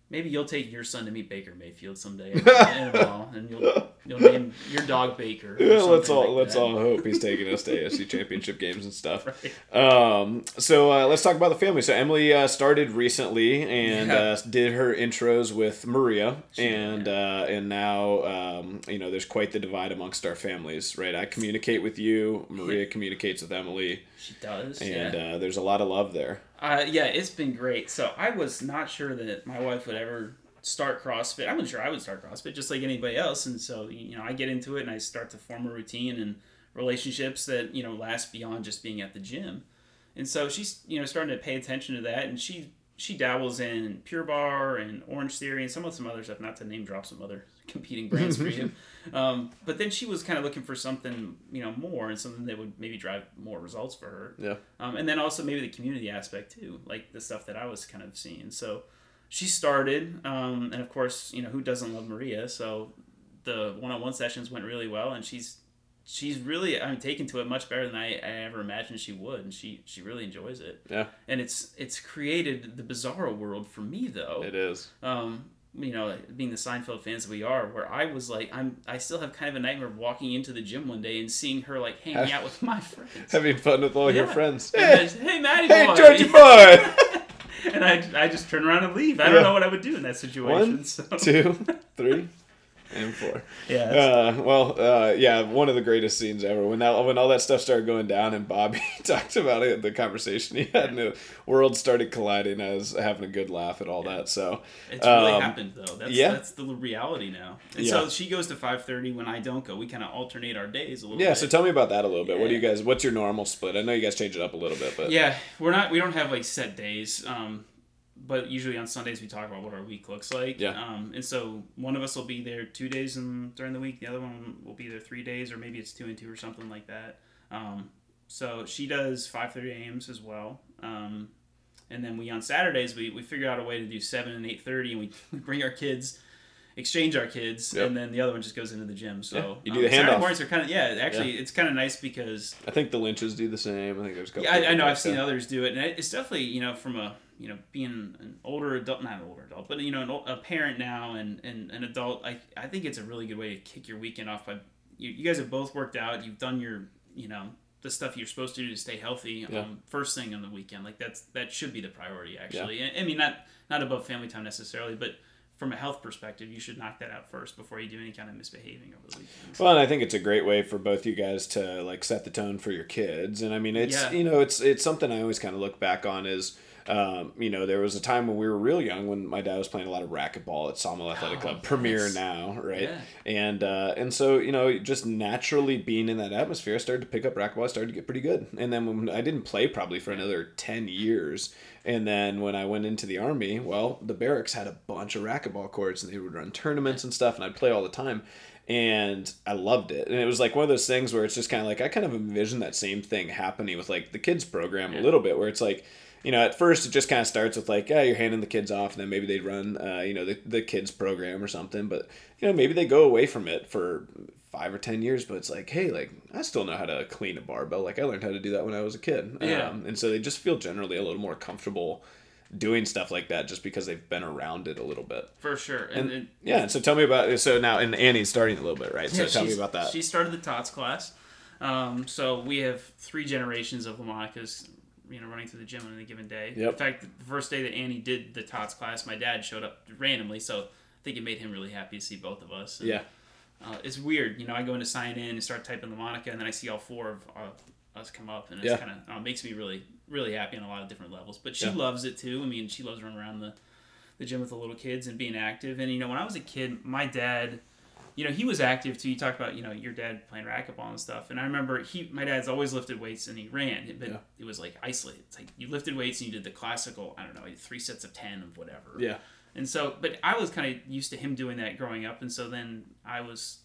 maybe you'll take your son to meet Baker Mayfield someday, and you'll you'll name your dog Baker. Yeah, let's all like let's that. all hope he's taking us to AFC Championship games and stuff. Right. Um, so uh, let's talk about the family. So Emily uh, started recently and Yeah. uh, did her intros with Maria, She and uh, and now um, you know there's quite the divide amongst our families, right? I communicate with you, Maria communicates with Emily, She does. and yeah. uh, there's a lot of love there. Uh, yeah, it's been great. So I was not sure that my wife would ever start CrossFit. I wasn't sure I would start CrossFit just like anybody else. And so, you know, I get into it and I start to form a routine and relationships that, you know, last beyond just being at the gym. And so she's, you know, starting to pay attention to that. And she, she dabbles in Pure Barre and Orange Theory and some of some other stuff, not to name drop some other competing brands for you. Um, but then she was kind of looking for something, you know, more and something that would maybe drive more results for her. Yeah. Um, and then also maybe the community aspect too, like the stuff that I was kind of seeing. So she started, um, and of course, you know, who doesn't love Maria? So the one-on-one sessions went really well, and she's she's really I mean taken to it much better than I, I ever imagined she would, and she she really enjoys it. Yeah. And it's it's created the bizarro world for me though It is. um, you know, being the Seinfeld fans that we are, where I was like, I'm, I still have kind of a nightmare of walking into the gym one day and seeing her like hanging out with my friends. Having fun with all your friends. Hey, then, hey, Matty hey boy. Georgie boy. and I, I just turn around and leave. I don't Yeah. know what I would do in that situation. One, so. Two, three, and four. Yeah. Uh, well, uh, yeah, one of the greatest scenes ever. When that when all that stuff started going down, and Bobby talked about it, the conversation he had, and the world started colliding. I was having a good laugh at all that. So, It's really um, happened though. That's yeah. that's the reality now. And Yeah. so she goes to five thirty when I don't go. We kind of alternate our days a little bit. yeah. bit. So tell me about that a little bit. What do you guys? What's your normal split? I know you guys change it up a little bit, but Yeah, we're not. We don't have like set days. Um, but usually on Sundays we talk about what our week looks like. Yeah. Um, and so one of us will be there two days in, during the week. The other one will be there three days, or maybe it's two and two or something like that. Um, so she does five thirty a.m.s as well. Um, and then we on Saturdays we, we figure out a way to do seven and eight thirty, and we, we bring our kids. Exchange our kids, Yep. and then the other one just goes into the gym. So Yeah, you do um, the Saturday mornings are kind of yeah. Actually, it's kind of nice because I think the Lynches do the same. I think there's a couple. yeah, I, I know. I've seen others do it, and it's definitely you know from a you know being an older adult, not an older adult, but you know an, a parent now and, and an adult. I I think it's a really good way to kick your weekend off by you, you guys have both worked out. You've done your you know the stuff you're supposed to do to stay healthy. Yeah. Um, first thing on the weekend, like that's that should be the priority actually. I, I mean not not above family time necessarily, but from a health perspective, you should knock that out first before you do any kind of misbehaving over the weekend. Well, and I think it's a great way for both you guys to like set the tone for your kids. And I mean, it's Yeah. you know, it's it's something I always kind of look back on is. Um, you know, there was a time when we were real young when my dad was playing a lot of racquetball at Sawmill Athletic Oh, Club, Premier now, right? Yeah. And uh, and so you know, just naturally being in that atmosphere, I started to pick up racquetball. I started to get pretty good. And then when I didn't play probably for another ten years, and then when I went into the army, well, the barracks had a bunch of racquetball courts, and they would run tournaments and stuff, and I'd play all the time and I loved it. And it was like one of those things where it's just kind of like I kind of envision that same thing happening with like the kids program a little bit, where it's like, you know, at first it just kind of starts with like, yeah, you're handing the kids off, and then maybe they run, uh, you know, the the kids program or something, but you know, maybe they go away from it for five or ten years, but it's like, hey, like I still know how to clean a barbell. Like I learned how to do that when I was a kid. Yeah. Um, and so they just feel generally a little more comfortable doing stuff like that just because they've been around it a little bit. For sure, and, and Yeah, and so tell me about so now and Annie's starting a little bit, right? So Yeah, tell me about that. She started the TOTS class. Um, so we have three generations of Lamonicas, you know, running through the gym on any given day. Yep. In fact, the first day that Annie did the TOTS class, my dad showed up randomly, so I think it made him really happy to see both of us. And, Yeah. Uh, it's weird, you know. I go in to sign in and start typing the Monica, and then I see all four of uh, us come up, and it's Yeah. kind of uh, makes me really, really happy on a lot of different levels. But she Yeah. loves it too. I mean, she loves running around the the gym with the little kids and being active. And you know, when I was a kid, my dad, you know, he was active too. You talked about you know your dad playing racquetball and stuff. And I remember he, my dad's always lifted weights and he ran, but Yeah. it was like isolated. It's like you lifted weights and you did the classical, I don't know, three sets of ten of whatever. Yeah. And so, but I was kind of used to him doing that growing up, and so then I was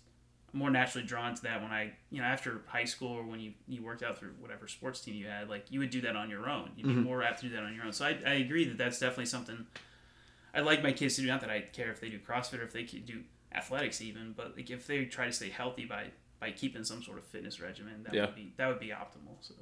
more naturally drawn to that when I, you know, after high school or when you, you worked out through whatever sports team you had, like you would do that on your own. You'd be Mm-hmm. more apt to do that on your own. So I, I agree that that's definitely something I'd like my kids to do. Not that I care if they do CrossFit or if they do athletics even, but like if they try to stay healthy by by keeping some sort of fitness regimen, that Yeah. would be that would be optimal. So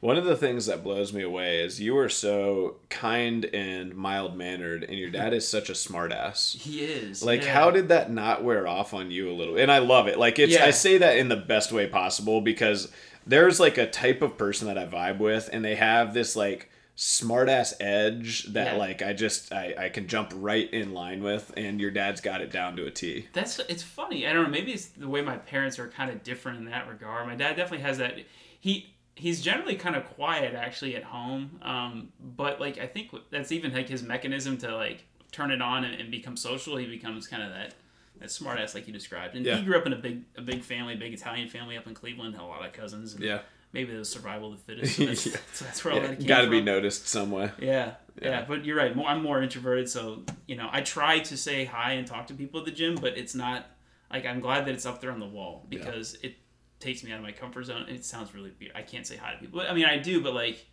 One of the things that blows me away is you are so kind and mild mannered, and your dad is such a smartass. he is Like, yeah. how did that not wear off on you a little? And I love it. Like, it's Yeah. I say that in the best way possible because there's like a type of person that I vibe with, and they have this like smartass edge that Yeah. like I just I, I can jump right in line with, and your dad's got it down to a T. That's it's funny. I don't know. Maybe it's the way my parents are kind of different in that regard. My dad definitely has that. He he's generally kind of quiet actually at home. Um, but like I think that's even like his mechanism to like turn it on and, and become social. He becomes kind of that that smart ass like you described. And Yeah. he grew up in a big a big family, big Italian family up in Cleveland. Had a lot of cousins. And Yeah, Maybe the survival of the fittest. So that's, Yeah. so that's where all that came got to be noticed some way. Yeah, Yeah. yeah, but you're right. More, I'm more introverted, so you know, I try to say hi and talk to people at the gym, but it's not like I'm glad that it's up there on the wall because it takes me out of my comfort zone. It sounds really weird. I can't say hi to people. I mean, I do, but like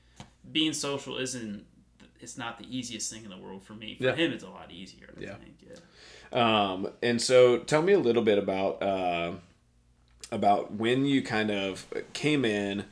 being social isn't. It's not the easiest thing in the world for me. For Yeah. him, it's a lot easier. I Yeah. think. Yeah. Um, and so tell me a little bit about uh, about when you kind of came in.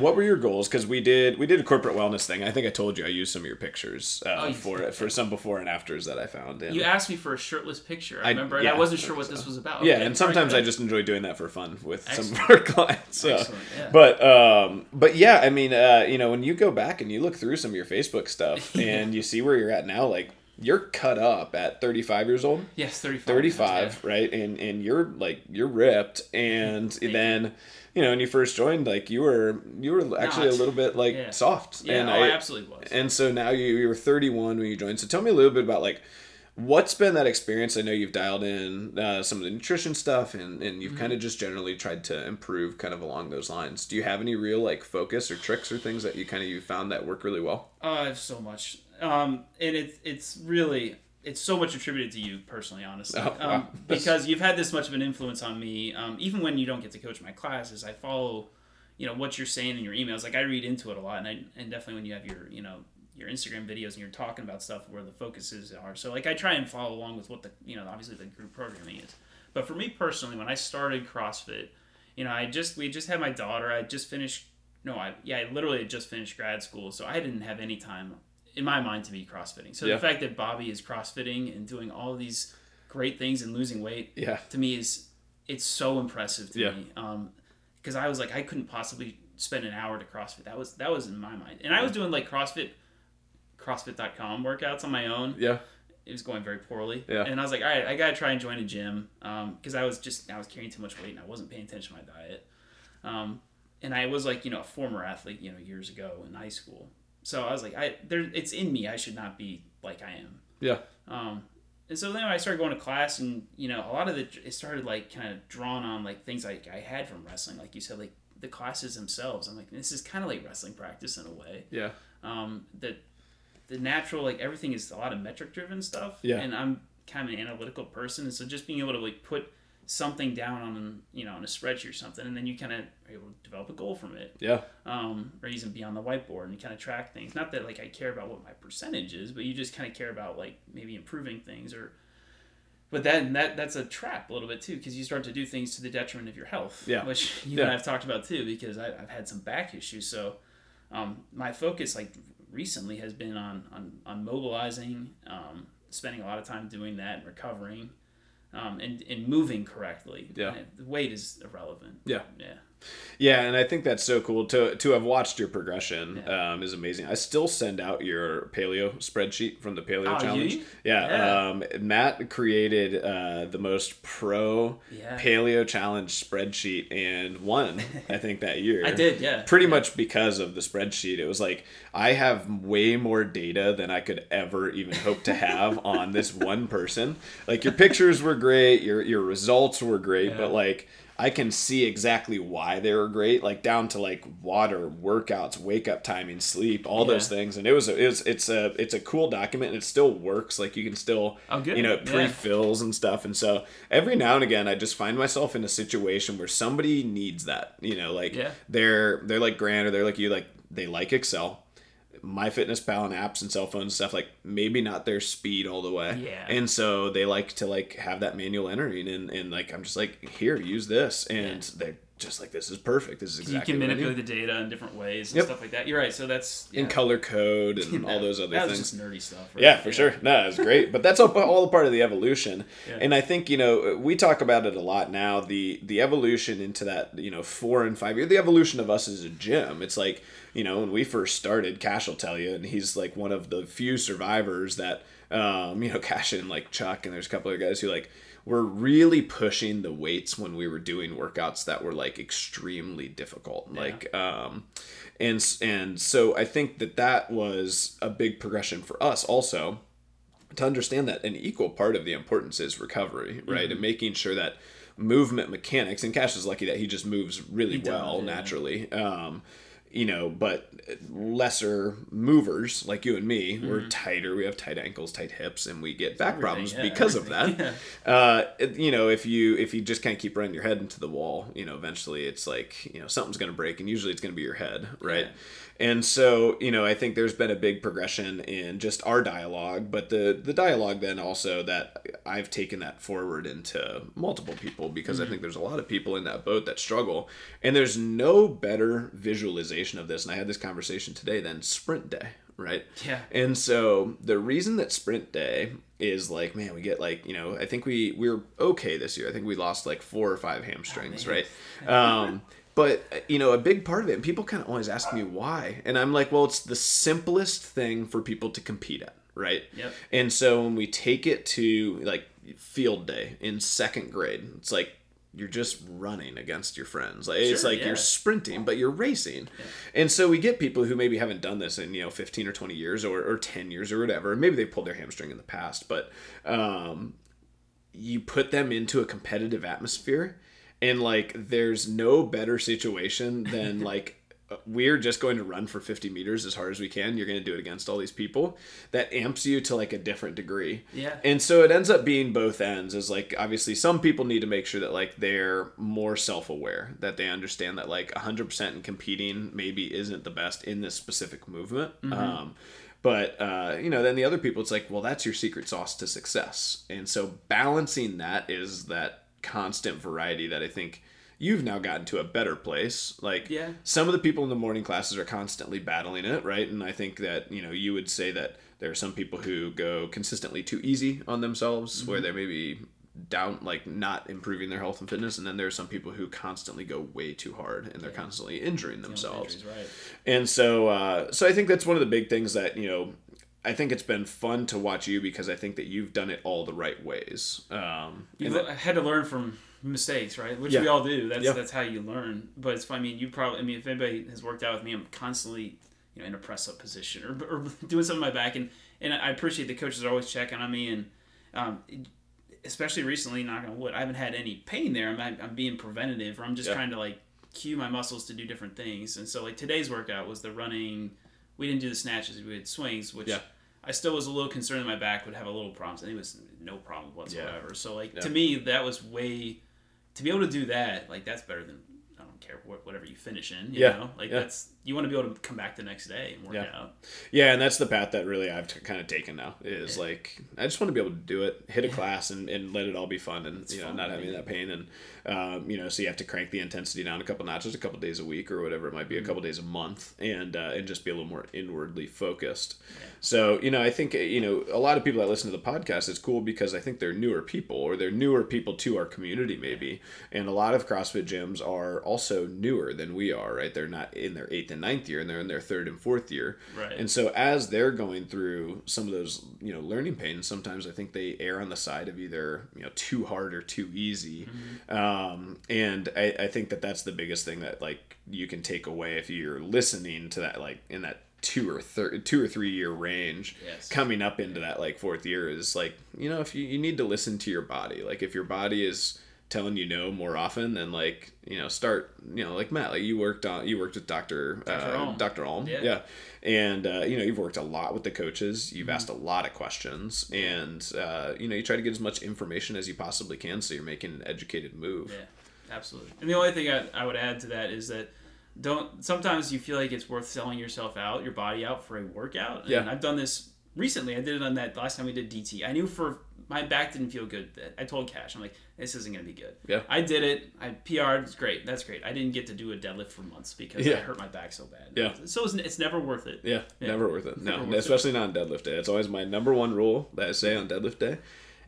What were your goals? Because we did we did a corporate wellness thing. I think I told you I used some of your pictures uh, Oh, you for it for some before and afters that I found. And, You asked me for a shirtless picture. I I- remember, and yeah, I wasn't sure what this was about. yeah, Okay, and sometimes I just enjoy doing that for fun with some of our clients. So. Yeah. But um, but yeah, I mean, uh, you know, when you go back and you look through some of your Facebook stuff and you see where you're at now, like you're cut up at 35 years old. yes, 35. 35 right and and you're like you're ripped and then you know when you first joined like you were you were actually a little bit like Yeah. soft Yeah, and oh, I, absolutely was. and so now you, you were 31 when you joined so tell me a little bit about like what's been that experience i know you've dialed in uh, some of the nutrition stuff and, and Mm-hmm. you've kind of just generally tried to improve kind of along those lines do you have any real like focus or tricks or things that you kind of you found that work really well Oh, I have so much, um, and it's it's really it's so much attributed to you personally, honestly, Oh, wow. um, because you've had this much of an influence on me. Um, even when you don't get to coach my classes, I follow, you know, what you're saying in your emails. Like I read into it a lot, and I and definitely when you have your you know your Instagram videos and you're talking about stuff where the focuses are. So like I try and follow along with what the you know obviously the group programming is. But for me personally, when I started CrossFit, you know, I just we just had my daughter. I just finished. No, I yeah, I literally had just finished grad school, so I didn't have any time in my mind to be crossfitting. So Yeah. the fact that Bobby is crossfitting and doing all these great things and losing weight yeah to me is it's so impressive to Yeah. me. Um, because I was like, I couldn't possibly spend an hour to CrossFit. That was that was in my mind, and I was doing like CrossFit, CrossFit.com workouts on my own. yeah It was going very poorly, Yeah. and I was like, all right, I gotta try and join a gym, because I was just I was carrying too much weight and I wasn't paying attention to my diet. Um, and I was like, you know, a former athlete, you know, years ago in high school. So I was like, I there, it's in me. I should not be like I am. yeah Um, and so then I started going to class, and you know, a lot of the it started like kind of drawn on like things like I had from wrestling, like you said, like the classes themselves. I'm like, this is kind of like wrestling practice in a way. yeah Um, that the natural like everything is a lot of metric driven stuff. Yeah. And I'm kind of an analytical person, and so just being able to like put something down on you know on a spreadsheet or something, and then you kind of are able to develop a goal from it yeah um, or even be on the whiteboard and kind of track things. Not that like I care about what my percentage is, but you just kind of care about like maybe improving things or. But then that that's a trap a little bit too because you start to do things to the detriment of your health. Yeah. Which you Yeah. and I've talked about too because I, I've had some back issues. So um, my focus like recently has been on on, on mobilizing, um, spending a lot of time doing that and recovering. Um, and, and moving correctly. Yeah. And the weight is irrelevant. Yeah. Yeah. Yeah, and I think that's so cool to to have watched your progression Yeah. um, is amazing. I still send out your paleo spreadsheet from the paleo Oh, challenge. you? Yeah, Yeah. Um, Matt created uh, the most pro Yeah. paleo challenge spreadsheet and won. I think that year. I did, yeah. Pretty much because of the spreadsheet. It was like I have way more data than I could ever even hope to have on this one person. Like your pictures were great, your your results were great, but like I can see exactly why they were great, like down to like water, workouts, wake up timing, sleep, all Yeah. those things. And it was it was it's a it's a cool document and it still works. Like you can still Oh, good. you know it pre-fills and stuff. And so every now and again, I just find myself in a situation where somebody needs that. You know, like Yeah. they're they're like Grant or they're like you, like they like Excel. My Fitness Pal and apps and cell phones and stuff like maybe not their speed all the way. Yeah. And so they like to like have that manual entering and, and like I'm just like here use this and they're just like this is perfect. This is exactly you can manipulate the data in different ways and Yep. stuff like that. You're right. So that's yeah. in color code and all those other things. nerdy stuff. Right? Yeah, for sure. No, it's great, but that's all, all part of the evolution. Yeah. And I think you know we talk about it a lot now. The the evolution into that you know four and five year, the evolution of us as a gym. It's like you know when we first started, Cash will tell you, and he's like one of the few survivors that um, you know Cash and like Chuck, and there's a couple of guys who like were really pushing the weights when we were doing workouts that were like extremely difficult like um and and so i think that that was a big progression for us also to understand that an equal part of the importance is recovery, right? Mm-hmm. And making sure that movement mechanics, and Cash is lucky that he just moves really does, well yeah. naturally. Um, you know, but lesser movers like you and me, we're tighter. We have tight ankles, tight hips, and we get back Mm-hmm. Everything, problems yeah, because of everything, that. Uh, it- you know, if you if you just kind of keep running your head into the wall, you know, eventually it's like you know something's going to break, and usually it's going to be your head, right? Yeah. And so, you know, I think there's been a big progression in just our dialogue, but the the dialogue then also that I've taken that forward into multiple people because I think there's a lot of people in that boat that struggle, and there's no better visualization of this. And I had this conversation today Then sprint day, right? Yeah. And so the reason that sprint day is like, man, we get like, you know, I think we we're okay this year. I think we lost like four or five hamstrings, man. right? Um, but you know, a big part of it, and people kind of always ask me why, and I'm like, well, it's the simplest thing for people to compete at, right? Yep. And so when we take it to like field day in second grade, it's like you're just running against your friends. Like it's like yeah. you're sprinting, but you're racing. And so we get people who maybe haven't done this in, you know, 15 or 20 years or, or 10 years or whatever. Maybe they pulled their hamstring in the past, but um, you put them into a competitive atmosphere and like there's no better situation than like we're just going to run for 50 meters as hard as we can. You're going to do it against all these people. That amps you to like a different degree. Yeah. and so it ends up being both ends is like obviously some people need to make sure that like they're more self-aware that they understand that like 100% in competing maybe isn't the best in this specific movement. Um, but uh, you know then the other people it's like well that's your secret sauce to success. And so balancing that is that constant variety that i think you've now gotten to a better place like Yeah. some of the people in the morning classes are constantly battling it right and i think that you know you would say that there are some people who go consistently too easy on themselves Mm-hmm. where they're maybe down like not improving their health and fitness and then there are some people who constantly go way too hard and they're constantly injuring themselves Injuries, right. and so, uh, so I think that's one of the big things that you know. I think it's been fun to watch you because I think that you've done it all the right ways. Um, You've that- had to learn from mistakes, right? Which Yeah. we all do. That's Yeah. that's how you learn. But it's. I mean, you probably. I mean, if anybody has worked out with me, I'm constantly, you know, in a press up position or, or doing something on my back, and and I appreciate the coaches are always checking on me, and um, especially recently, knock on wood, I haven't had any pain there. I'm I'm being preventative, or I'm just Yeah. trying to like cue my muscles to do different things. And so like today's workout was the running. We didn't do the snatches. We had swings, which. Yeah. I still was a little concerned that my back would have a little problems, and it was no problem whatsoever. So like Yeah. to me, that was way to be able to do that. Like that's better than I don't care what whatever you finish in. You Yeah. know, like Yeah. that's you want to be able to come back the next day and work Yeah. out. yeah, and that's the path that really I've t- kind of taken now is like I just want to be able to do it, hit a class, and, and let it all be fun, and you know fun, not having yeah. that pain, and um, you know so you have to crank the intensity down a couple notches, a couple days a week or whatever it might be, Mm-hmm. a couple days a month, and uh, and just be a little more inwardly focused. So you know I think you know a lot of people that listen to the podcast it's cool because I think they're newer people or they're newer people to our community maybe, and a lot of CrossFit gyms are also newer than we are, right? They're not in their eighth and ninth year, and they're in their third and fourth year. Right. And so as they're going through some of those, you know, learning pains, sometimes I think they err on the side of either, you know, too hard or too easy. Um, and I, I think that that's the biggest thing that like you can take away if you're listening to that, like in that two or thir- two or three year range Yes. coming up into that like fourth year is like, you know, if you, you need to listen to your body, like if your body is telling you no more often and like you know start you know like Matt like you worked on you worked with Dr. Dr. Uh, Ulm. Dr. Ulm Yeah. yeah and uh, you know you've worked a lot with the coaches you've asked a lot of questions and uh, you know you try to get as much information as you possibly can so you're making an educated move Yeah, absolutely. And the only thing I, I would add to that is that don't sometimes you feel like it's worth selling yourself out, your body out for a workout. And Yeah. I've done this recently. I did it on that last time we did DT. I knew for my back didn't feel good. I told Cash, I'm like, this isn't gonna be good. Yeah. I did it. I PR'd. It's great. That's great. I didn't get to do a deadlift for months because Yeah. I hurt my back so bad. Yeah. So it's, it's never worth it. Yeah, Yeah. never worth it. No, worth it. especially not on deadlift day. It's always my number one rule that I say on deadlift day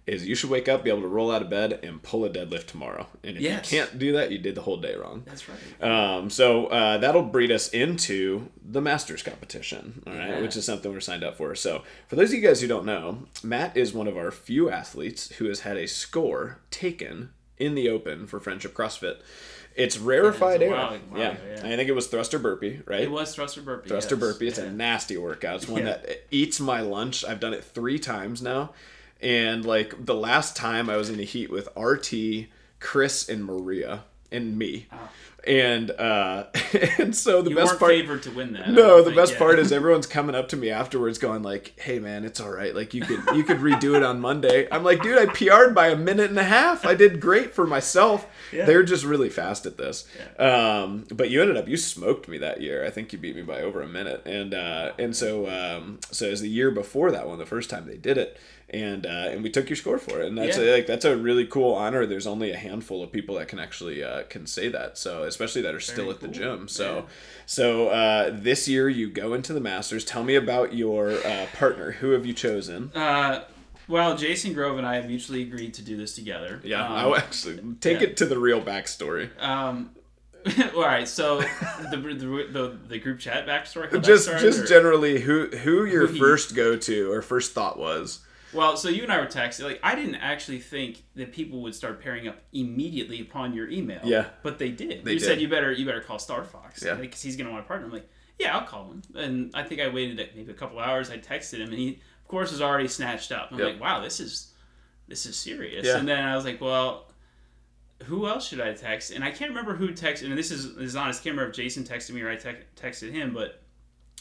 is you should wake up, be able to roll out of bed, and pull a deadlift tomorrow. And if Yes. you can't do that, you did the whole day wrong. That's right. Um, so uh, that'll breed us into the Masters competition, all right, Yeah. which is something we're signed up for. So for those of you guys who don't know, Matt is one of our few athletes who has had a score taken in the Open for Friendship CrossFit. It's rarefied air. yeah. yeah. I think it was thruster burpee, right? It was thruster burpee. Thruster yes. burpee. It's Yeah. a nasty workout. It's one that eats my lunch. I've done it three times now. And like the last time I was in a heat with RT, Chris, and Maria, and me. And uh and so the Oh. You best part favored to win that. No, the best part is everyone's coming up to me afterwards going like, "Hey man, it's all right. Like you could you could redo it on Monday." I'm like, "Dude, I PR'd by a minute and a half. I did great for myself." Yeah. They're just really fast at this. Yeah. Um, but you ended up you smoked me that year. I think you beat me by over a minute. And uh, and so um, so as the year before that one, the first time they did it, and uh, and we took your score for it. And that's Yeah. a, like that's a really cool honor. There's only a handful of people that can actually uh, can say that. So especially that are still Very at the gym. So. Yeah. So uh, this year you go into the Masters. Tell me about your uh, partner. Who have you chosen? Uh, well, Jason Grove and I have mutually agreed to do this together. Yeah, Um, I will actually take yeah. it to the real backstory. Um, all right, so the, the the the group chat backstory. Just started, just or- generally, who who your Who first go to or first thought was? Well, so you and I were texting. Like, I didn't actually think that people would start pairing up immediately upon your email. Yeah. but they did. They you did. said you better you better call Star Fox. Yeah. because he's gonna want a partner. I'm like, yeah, I'll call him. And I think I waited like, maybe a couple hours. I texted him, and he of course was already snatched up. I'm Yep. like, wow, this is this is serious. Yeah. And then I was like, well. Who else should I text? And I can't remember who texted. And this is, this is honest. I can't remember if Jason texted me or I te- texted him. But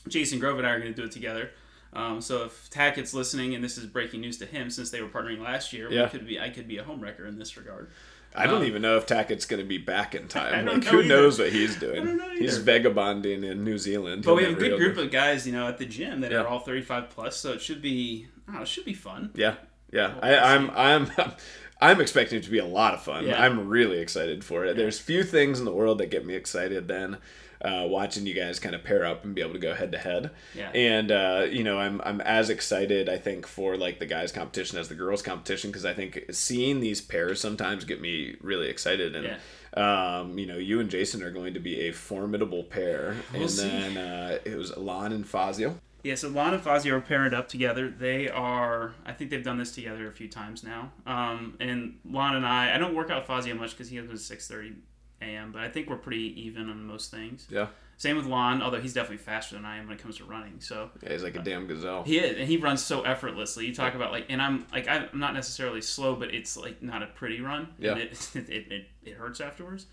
Jason Grove and I are going to do it together. Um, so if Tackett's listening, and this is breaking news to him, since they were partnering last year, Yeah. we could be I could be a homewrecker in this regard. I don't Um, even know if Tackett's going to be back in time. Like, know who either. knows what he's doing? don't know He's vagabonding in New Zealand. But He'll we have a good group of guys, you know, at the gym that Yeah. are all 35 plus, so it should be know, it should be fun. Yeah, yeah. I, I'm, I'm, I'm expecting it to be a lot of fun. Yeah. I'm really excited for it. There's few things in the world that get me excited than uh, watching you guys kind of pair up and be able to go head to head. Yeah. And uh, you know, I'm, I'm as excited I think for like the guys competition as the girls competition because I think seeing these pairs sometimes get me really excited and. Um, you know, you and Jason are going to be a formidable pair, We'll and see. then uh, it was Alon and Fazio. Yeah, so Lon and Fozzie are paired up together. They are, I think they've done this together a few times now. Um, and Lon and I, I don't work out Fozzie much because he has a 6:30 a.m. But I think we're pretty even on most things. Yeah, Same with Lon, although he's definitely faster than I am when it comes to running. So yeah, he's like a damn gazelle. he is, and he runs so effortlessly. You talk about like, and I'm like, I'm not necessarily slow, but it's like not a pretty run. Yeah. And it, it, it, it hurts afterwards.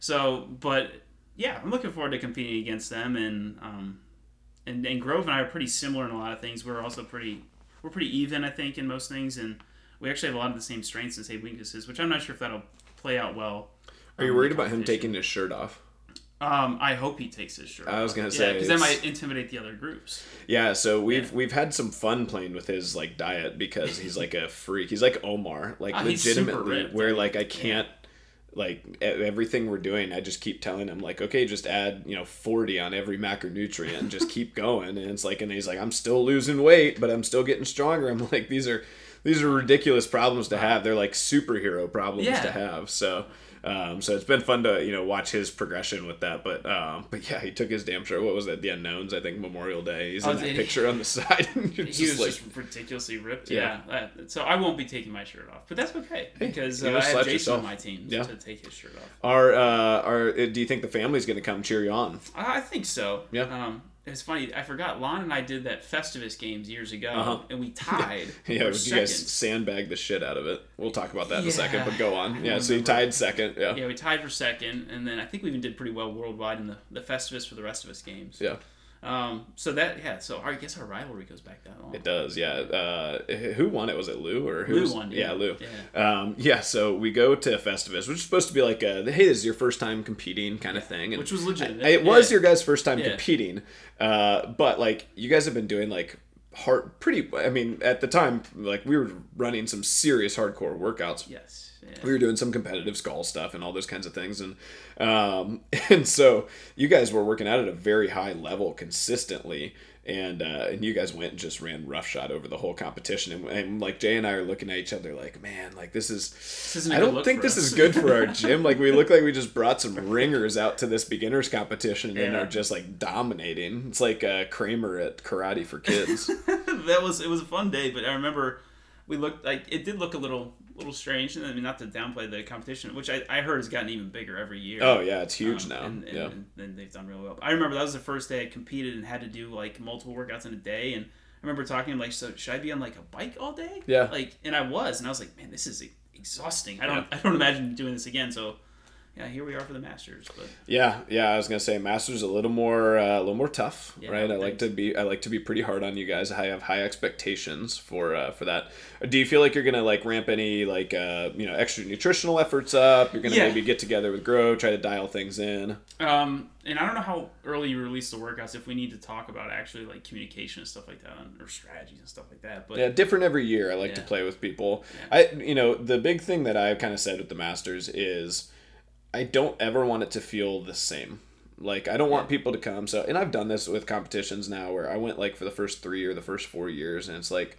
So, but yeah, I'm looking forward to competing against them, and um, and and Grove and I are pretty similar in a lot of things. We're also pretty, we're pretty even, I think, in most things, and we actually have a lot of the same strengths and same weaknesses, which I'm not sure if that'll play out well. Are you worried about him taking his shirt off? Um, I hope he takes his shirt. I was gonna yeah, say, because that it's- might intimidate the other groups. Yeah, so we've Yeah. we've had some fun playing with his like diet because he's like a freak. He's like Omar, like he's super legitimately, ripped. where I like I can't like everything we're doing. I just keep telling him like, okay, just add you know forty on every macronutrient and just keep going. And it's like, and he's like, I'm still losing weight, but I'm still getting stronger. I'm like, these are these are ridiculous problems to have. They're like superhero problems Yeah. to have. So. Um, so it's been fun to you know watch his progression with that, but um, but yeah, he took his damn shirt. What was that? The unknowns, I think Memorial Day. He's Oh, in that he? picture on the side. he just was like, just ridiculously ripped. Yeah. Yeah. so I won't be taking my shirt off, but that's okay because you uh, I have Jason yourself. on my team Yeah. to take his shirt off. Are uh, are uh, do you think the family's going to come cheer you on? I I think so. Yeah. Um, it's funny. I forgot. Lon and I did that Festivus games years ago, Uh-huh. and we tied. Yeah, you second. guys sandbagged the shit out of it. We'll talk about that in a second, but go on. Yeah, so you tied second. Yeah. Yeah, we tied for second, and then I think we even did pretty well worldwide in the, the Festivus for the rest of us games. Yeah. Um. So that yeah. So I guess our rivalry goes back that long. It does, yeah. Uh, who won it? Was it Lou or who? Lou was- won, Yeah, yeah. Lou. Yeah. Um, yeah. So we go to Festivus, which is supposed to be like a hey, this is your first time competing kind of thing, and Which was legitimate. it was Yeah. your guys' first time competing. Uh, but like you guys have been doing like hard, pretty. I mean, at the time, like we were running some serious hardcore workouts. Yes. Yeah. we were doing some competitive skull stuff and all those kinds of things and um and so you guys were working out at a very high level consistently and uh and you guys went and just ran roughshod over the whole competition and, and like jay and i are looking at each other like man like this is isn't a i don't think this us." is good for our gym like we look like we just brought some ringers out to this beginners competition and Yeah. are just like dominating it's like uh kramer at karate for kids that was it was a fun day, but I remember we looked like it did look a little little strange. And I mean, not to downplay the competition, which I, I heard has gotten even bigger every year. oh yeah it's huge Um, now and, and, yeah and, and they've done really well. I remember that was the first day I competed and had to do like multiple workouts in a day, and I remember talking like, so should I be on like a bike all day? Yeah. Like, and I was, and I was like, man, this is exhausting. I don't I don't imagine doing this again. So. Yeah, here we are for the Masters, but Yeah, yeah, I was gonna say Masters a little more, uh, a little more tough, Yeah, right? I like to be, I like to be pretty hard on you guys. I have high expectations for uh, for that. Do you feel like you're gonna like ramp any like uh, you know extra nutritional efforts up? You're gonna Yeah. maybe get together with Grove, try to dial things in. Um, and I don't know how early you release the workouts if we need to talk about actually like communication and stuff like that, or strategies and stuff like that. But Yeah, different every year. I like to play with people. I, you know, the big thing that I've kind of said with the Masters is, I don't ever want it to feel the same. Like I don't want people to come. So, and I've done this with competitions now, where I went like for the first three or the first four years, and it's like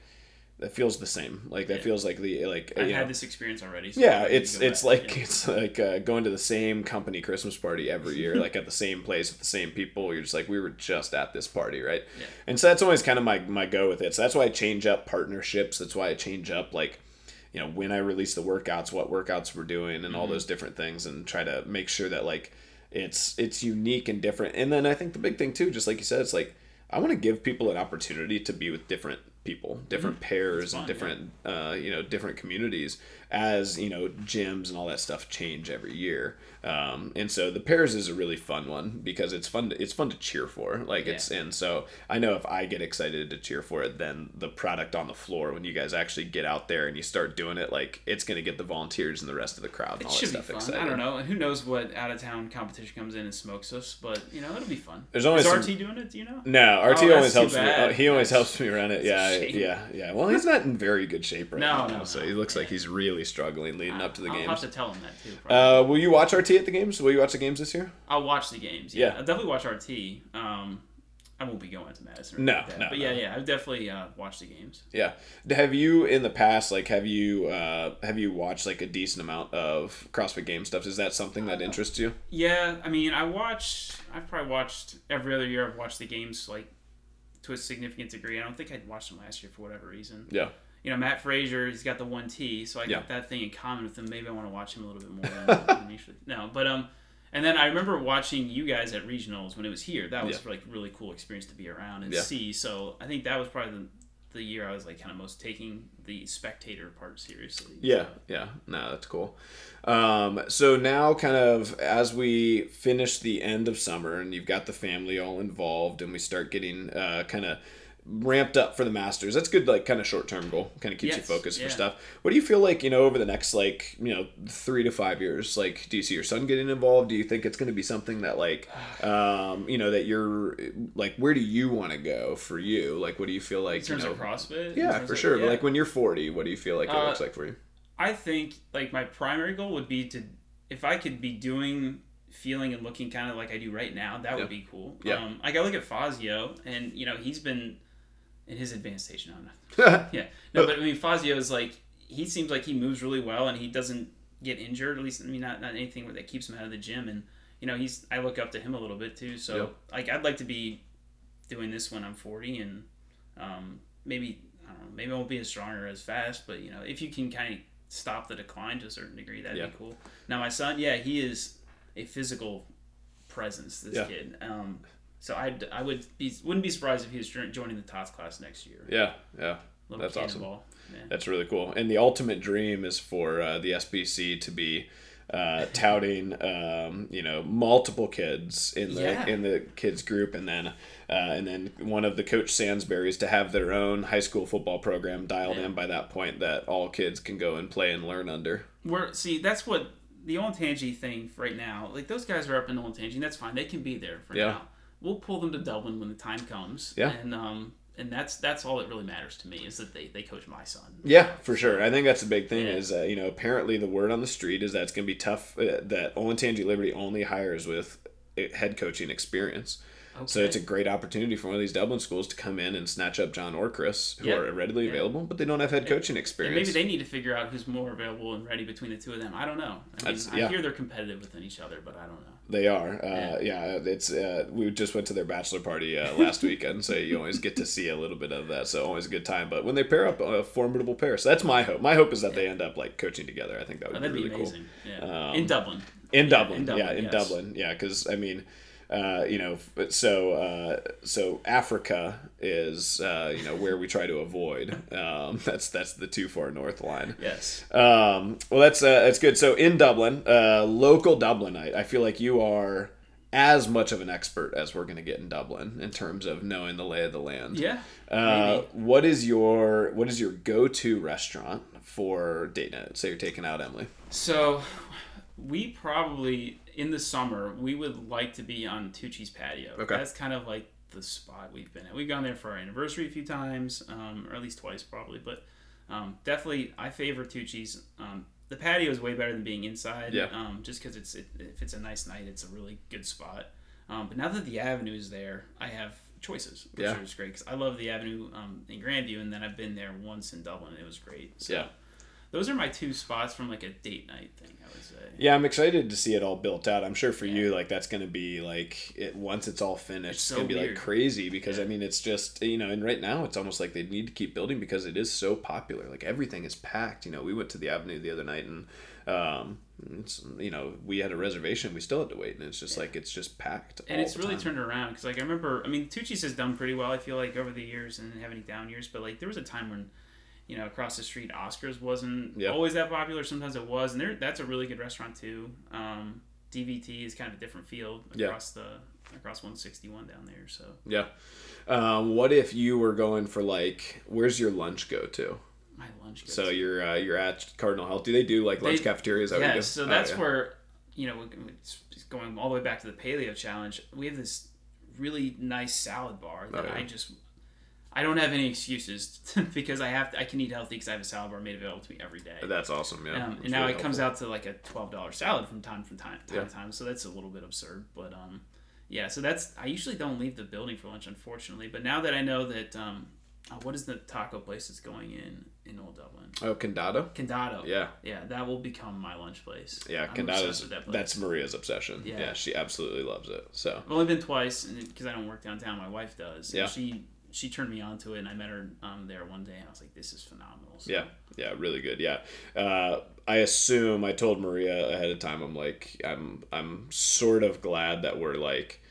that feels the same. Like that Yeah. feels like the like I've you know, had this experience already. So yeah, I need to it's it's back, like yeah. it's like uh, going to the same company Christmas party every year, like at the same place with the same people. You're just like we were just at this party, right? Yeah. And so that's always kind of my my go with it. So that's why I change up partnerships. That's why I change up like you know when I release the workouts, what workouts we're doing, and Mm-hmm. all those different things, and try to make sure that like it's it's unique and different. And then I think the big thing too, just like you said, it's like I want to give people an opportunity to be with different people, different pairs, Mm-hmm. fun, and different uh, you know different communities as you know gyms and all that stuff change every year. Um, and so the pairs is a really fun one because it's fun. To, it's fun to cheer for. Like it's and so I know if I get excited to cheer for it, then the product on the floor when you guys actually get out there and you start doing it, like it's gonna get the volunteers and the rest of the crowd and It all that should be stuff fun. excited. I don't know. Who knows what out of town competition comes in and smokes us? But you know, it'll be fun. There's always Is some- RT doing it? Do you know? No, RT Oh, always helps me. uh, he always That's- helps me run it. Yeah, yeah, yeah. Well, he's not in very good shape right No, now, no, so no. he looks like he's really struggling leading up to the game. I'll games. have to tell him that too. probably. Uh, will you watch RT at the games? Will you watch the games this year? I'll watch the games. Yeah, yeah. I'll definitely watch RT. Um, I won't be going to Madison. Or No, like that. no, But no. yeah, yeah, I've definitely uh, watched the games. Yeah. Have you in the past like have you uh have you watched like a decent amount of CrossFit game stuff? Is that something that interests you? Yeah, I mean, I watch. I've probably watched every other year. I've watched the games like to a significant degree. I don't think I'd watched them last year for whatever reason. Yeah. You know, Mat Fraser, he's got the one T, so I Yeah. got that thing in common with him. Maybe I want to watch him a little bit more than. No, but um, and then I remember watching you guys at regionals when it was here. That was Yeah. like really cool experience to be around and Yeah. see. So I think that was probably the, the year I was like kind of most taking the spectator part seriously. Yeah, yeah. No, that's cool. Um, so now, kind of as we finish the end of summer and you've got the family all involved, and we start getting uh, kind of ramped up for the Masters. That's good, like kind of short term goal. Kind of keeps you focused yeah. for stuff. What do you feel like you know over the next like you know three to five years? Like, do you see your son getting involved? Do you think it's going to be something that like um, you know that you're like where do you want to go for you? Like, what do you feel like? In terms you know, of CrossFit. yeah, for sure. yeah. But like when you're 40, what do you feel like it Uh, looks like for you? I think like my primary goal would be to if I could be doing feeling and looking kind of like I do right now, that Yeah. would be cool. Yeah. Um, like I look at Fazio and you know he's been in his advanced stage now. no. yeah. No, but I mean Fazio is like he seems like he moves really well and he doesn't get injured. At least I mean not not anything that keeps him out of the gym and you know he's I look up to him a little bit too. So Yeah. like I'd like to be doing this when I'm 40 and um, maybe I don't know maybe I won't be as strong or as fast, but you know if you can kind of stop the decline to a certain degree, that'd Yeah. be cool. Now my son, yeah, he is a physical presence. This Yeah. kid. Um, So I I would be wouldn't be surprised if he was joining the TOTS class next year. Yeah, yeah. Little That's awesome. cannonball. Yeah. That's really cool. And the ultimate dream is for uh, the SBC to be uh, touting, um, you know, multiple kids in the Yeah. in the kids group, and then uh, and then one of the coach Sansbury's to have their own high school football program dialed Yeah. in by that point that all kids can go and play and learn under. We're see that's what the Olentangy thing right now. Like those guys are up in Olentangy, and that's fine. They can be there for Yeah. now. We'll pull them to Dublin when the time comes. Yeah. And um and that's that's all that really matters to me is that they they coach my son. Yeah, for sure. I think that's the big thing Yeah. is uh, you know apparently the word on the street is that it's going to be tough uh, that Olentangy Liberty only hires with uh, head coaching experience. Okay. So it's a great opportunity for one of these Dublin schools to come in and snatch up John or Chris, who Yeah. are readily Yeah. available, but they don't have head coaching And experience. maybe they need to figure out who's more available and ready between the two of them. I don't know. I, mean, That's- I yeah. hear they're competitive within each other, but I don't know. They are. Uh, yeah. it's uh, we just went to their bachelor party uh, last weekend, so you always get to see a little bit of that. So always a good time. But when they pair up, a formidable pair. So that's my hope. My hope is that they end up like coaching together. I think that would Oh, be that'd be really cool. amazing. Yeah. Um, in Dublin. in Yeah, Dublin, in Dublin, yeah, in yes. Dublin, yeah, because I mean, uh, you know, so uh, so Africa is uh, you know where we try to avoid. Um, that's that's the too far north line. Yes. Um, well, that's uh, that's good. So in Dublin, uh, local Dublinite, I feel like you are as much of an expert as we're going to get in Dublin in terms of knowing the lay of the land. Yeah. Uh, what is your what is your go to restaurant for date night? Say you're taking out Emily. So, we probably in the summer we would like to be on Tucci's patio. Okay. That's kind of like the spot we've been at. We've gone there for our anniversary a few times, um, or at least twice probably. But um, definitely, I favor Tucci's. Um, the patio is way better than being inside. Yeah. Um, just because it's it, if it's a nice night, it's a really good spot. Um, but now that the avenue is there, I have choices, which Yeah. is great because I love the avenue um, in Grandview, and then I've been there once in Dublin, and it was great. So Yeah. Those are my two spots from like a date night thing. I would say. Yeah, I'm excited to see it all built out. I'm sure for you, like that's gonna be like it once it's all finished. It's, so gonna be weird. like crazy because I mean it's just you know, and right now it's almost like they need to keep building because it is so popular. Like everything is packed. You know, we went to the Avenue the other night and um, it's you know we had a reservation, we still had to wait, and it's just like it's just packed. and it's really time. turned around because like I remember, I mean, Tucci's has done pretty well. I feel like over the years and didn't have any down years, but like there was a time when, you know, across the street, Oscars wasn't Yeah. always that popular. Sometimes it was, and there that's a really good restaurant too. Um, DVT is kind of a different field Yeah. across the across 161 down there. So Yeah. Um, what if you were going for like where's your lunch go to? my lunch. So you're uh, you're at Cardinal Health. Do they do like lunch They- cafeterias? That what you do? Yes, so Oh, that's yeah. where you know going all the way back to the paleo challenge. We have this really nice salad bar that Oh, yeah. I just I don't have any excuses because I have to, I can eat healthy because I have a salad bar made available to me every day. That's awesome. Yeah. Um, and now really it comes out to like a twelve dollar salad from time from time time Yeah. to time. So that's a little bit absurd, but um, yeah. So that's I usually don't leave the building for lunch, unfortunately. But now that I know that um, uh, what is the taco place that's going in in Old Dublin? Oh, Condado. Condado. Yeah. Yeah, that will become my lunch place. Yeah, I'm Condado's that place. that's Maria's obsession. Yeah. Yeah. she absolutely loves it. So I've only been twice because I don't work downtown. My wife does. Yeah. She she turned me on to it, and I met her um, there one day, and I was like, "This is phenomenal." So, yeah, yeah, really good. Yeah, uh, I assume I told Maria ahead of time. I'm like, I'm I'm sort of glad that we're like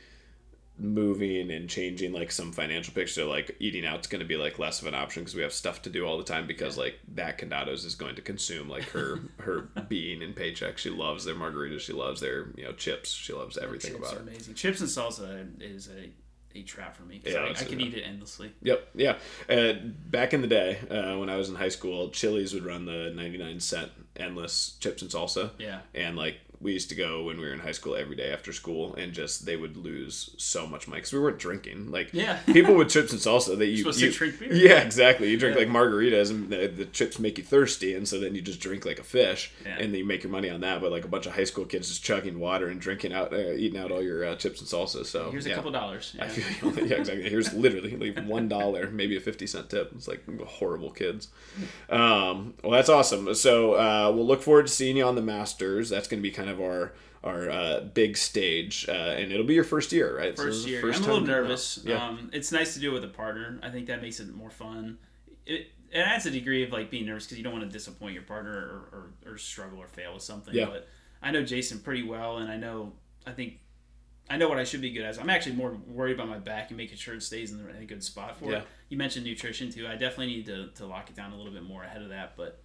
moving and changing like some financial picture like eating out's going to be like less of an option because we have stuff to do all the time because like that condados is going to consume like her her being and paycheck she loves their margaritas she loves their you know chips she loves everything about it amazing. Chips and salsa is a, a trap for me because Yeah, I, I can eat it endlessly. Yep, yeah. Uh, back in the day, uh, when I was in high school, Chili's would run the 99 cent endless chips and salsa. Yeah. And like we used to go when we were in high school every day after school, and just they would lose so much money because we weren't drinking. Like Yeah. people with chips and salsa that you, supposed you to drink beer. Yeah, exactly. You drink Yeah. like margaritas, and the, the chips make you thirsty, and so then you just drink like a fish, Yeah. and then you make your money on that. But like a bunch of high school kids just chugging water and drinking out, uh, eating out all your uh, chips and salsa. So Here's yeah. a couple dollars. I Yeah. feel. Yeah, exactly. Here's literally like one dollar, maybe a fifty cent tip. It's like horrible kids. Um, well, that's awesome. So uh, we'll look forward to seeing you on the Masters. That's going to be kind of our our uh, big stage, uh, and it'll be your first year, right? First the year, first I'm a little nervous. Yeah. Um, it's nice to do it with a partner. I think that makes it more fun. It, it adds a degree of like being nervous because you don't want to disappoint your partner or, or, or struggle or fail with something. Yeah. But I know Jason pretty well, and I know I think I know what I should be good at. I'm actually more worried about my back and making sure it stays in, the, in a good spot for Yeah. it. You mentioned nutrition too. I definitely need to, to lock it down a little bit more ahead of that. But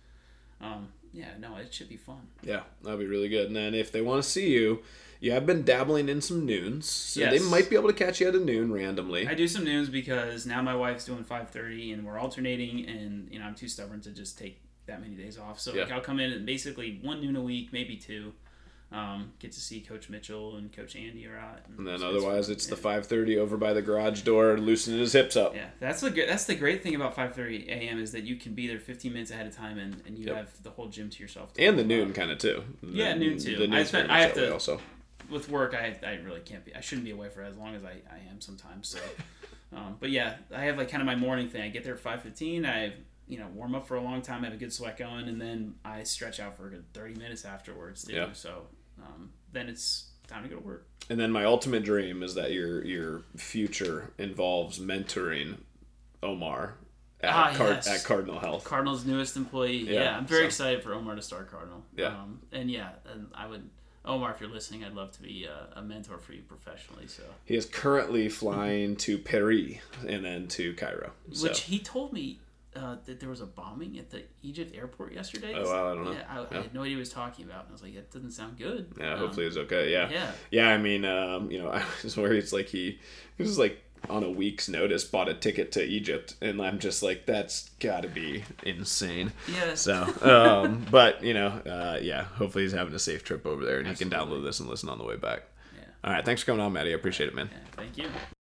um, yeah, no, it should be fun. Yeah, that'd be really good. And then if they want to see you, you have been dabbling in some noons. So Yes. they might be able to catch you at a noon randomly. I do some noons because now my wife's doing 5:30 and we're alternating, and you know I'm too stubborn to just take that many days off. So like I'll come in and basically one noon a week, maybe two. Um, get to see Coach Mitchell and Coach Andy are out. and then so otherwise, it's Yeah. the 5:30 over by the garage door, loosening his hips up. Yeah, that's the. That's the great thing about 5:30 a.m. is that you can be there 15 minutes ahead of time, and, and you Yep. have the whole gym to yourself. to And the noon kind of too. Yeah, The- noon too. The I spent- I have to- also. with work, I, I really can't be. I shouldn't be away for as long as I, I am sometimes. So, um, but yeah, I have like kind of my morning thing. I get there at 5:15. I you know warm up for a long time, I have a good sweat going, and then I stretch out for a good 30 minutes afterwards too. Yeah. So um, then it's time to go to work. And then my ultimate dream is that your your future involves mentoring Omar at, Ah, Card- yes. at Cardinal Health. Cardinal's newest employee. Yeah, Yeah, I'm very so- excited for Omar to start Cardinal. Yeah. Um, and yeah, and I would, Omar, if you're listening, I'd love to be a, a mentor for you professionally. So, He is currently flying to Paris and then to Cairo. So. which he told me uh, that there was a bombing at the Egypt airport yesterday. Oh, wow, I don't know. Yeah, I, I had no idea he was talking about. And I was like, that doesn't sound good. yeah, Um, hopefully it's okay. Yeah. Yeah. Yeah, I mean, um, you know, I was worried. It's like he, he was like on a week's notice bought a ticket to Egypt, and I'm just like, that's got to be insane. Yeah. So, um, but you know, uh, yeah, hopefully he's having a safe trip over there, and he can download this and listen on the way back. Yeah. All right, thanks for coming on, Matty. I appreciate it, man. yeah. Thank you.